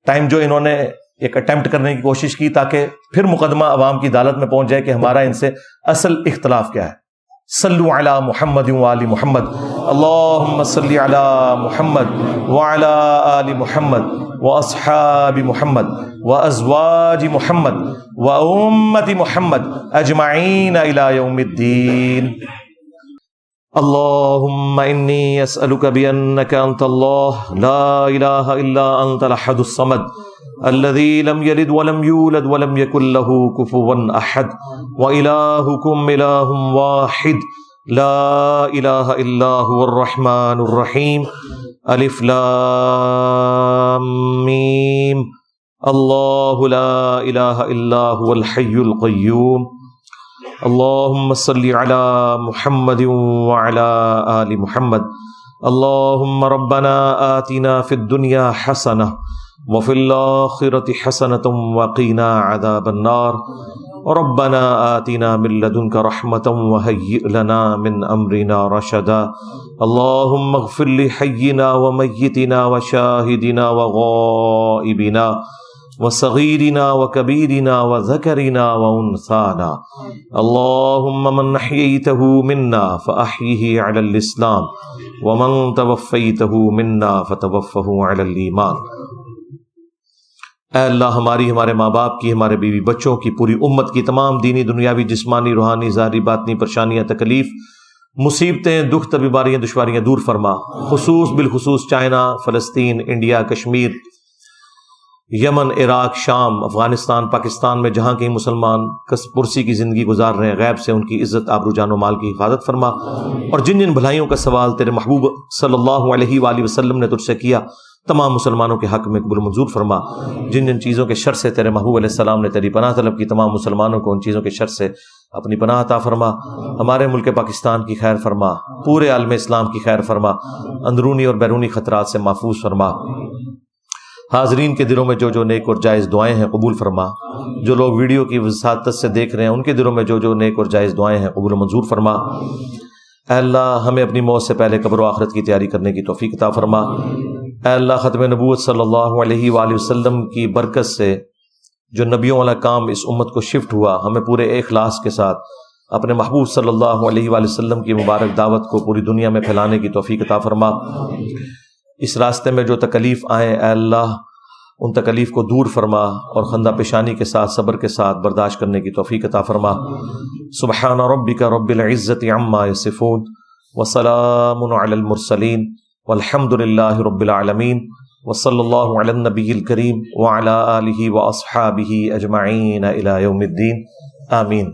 ٹائم جو انہوں نے ایک اٹمپٹ کرنے کی کوشش کی تاکہ پھر مقدمہ عوام کی عدالت میں پہنچ جائے کہ ہمارا ان سے اصل اختلاف کیا ہے۔ صلو علی محمد وعلی محمد. اللہم صلی علی محمد وعلی آل محمد واصحاب محمد وازواج محمد وامت محمد اجمعین الى یوم الدین. اللهم إني أسألك بأنك أنت الله. لا إله إلا أنت الأحد الصمد. الذي لم يلد ولم يولد ولم يكن له كفوا أحد. وإلهكم إله واحد. لا إله إلا هو الرحمن الرحيم. ألف لام ميم. الله لا إله إلا هو الحي القيوم. اللهم صل على محمد وعلى آل محمد. اللهم ربنا آتنا في الدنيا حسنة وفي الآخرة حسنة وقنا عذاب النار. ربنا آتنا من لدنك رحمة وهيئ لنا من أمرنا رشدا. اللهم اغفر لحينا وميتنا وشاهدنا وغائبنا. وصغيرنا وكبيرنا وذكرنا وانثانا. اللهم من احييته منا فاحيه على الاسلام ومن توفيته منا فتوفه على الايمان اے اللہ ہماری، ہمارے ماں باپ کی، ہمارے بیوی بچوں کی، پوری امت کی، تمام دینی، دنیاوی، جسمانی، روحانی، ظاہری، باطنی، پریشانیاں، تکلیف، مصیبتیں، دکھ بیماریاں دشواریاں دور فرما. خصوص، بالخصوص چائنا، فلسطین، انڈیا، کشمیر یمن، عراق، شام، افغانستان، پاکستان میں جہاں کہیں مسلمان کس پرسی کی زندگی گزار رہے ہیں، غیب سے ان کی عزت، آبرو جان و مال کی حفاظت فرما۔ اور جن جن بھلائیوں کا سوال تیرے محبوب صلی اللہ علیہ وآلہ وسلم نے تجھ سے کیا، تمام مسلمانوں کے حق میں قبول منظور فرما۔ جن جن چیزوں کے شر سے تیرے محبوب علیہ السلام نے تیری پناہ طلب کی، تمام مسلمانوں کو ان چیزوں کے شر سے اپنی پناہ عطا فرما۔ ہمارے ملک پاکستان کی خیر فرما، پورے عالم اسلام کی خیر فرما۔ اندرونی اور بیرونی خطرات سے محفوظ فرما۔ حاضرین کے دلوں میں جو جو نیک اور جائز دعائیں ہیں قبول فرما۔ جو لوگ ویڈیو کی وساطت سے دیکھ رہے ہیں، ان کے دلوں میں جو جو نیک اور جائز دعائیں ہیں قبول منظور فرما۔ اے اللہ، ہمیں اپنی موت سے پہلے قبر و آخرت کی تیاری کرنے کی توفیق عطا فرما۔ اے اللہ، ختم نبوت صلی اللہ علیہ وآلہ وسلم کی برکت سے جو نبیوں والا کام اس امت کو شفٹ ہوا، ہمیں پورے اخلاص کے ساتھ اپنے محبوب صلی اللہ علیہ وآلہ وسلم کی مبارک دعوت کو پوری دنیا میں پھیلانے کی توفیق عطا فرما۔ اس راستے میں جو تکلیف آئیں، اے اللہ، ان تکلیف کو دور فرما اور خندہ پیشانی کے ساتھ، صبر کے ساتھ برداشت کرنے کی توفیق عطا فرما۔ سبحان ربک رب العزت عما یصفون وسلام علی المرسلین والحمد للہ رب العالمین وصلی اللہ علی النبی الکریم وعلی آلہ واصحابہ اجمعین الى یوم الدین۔ آمین۔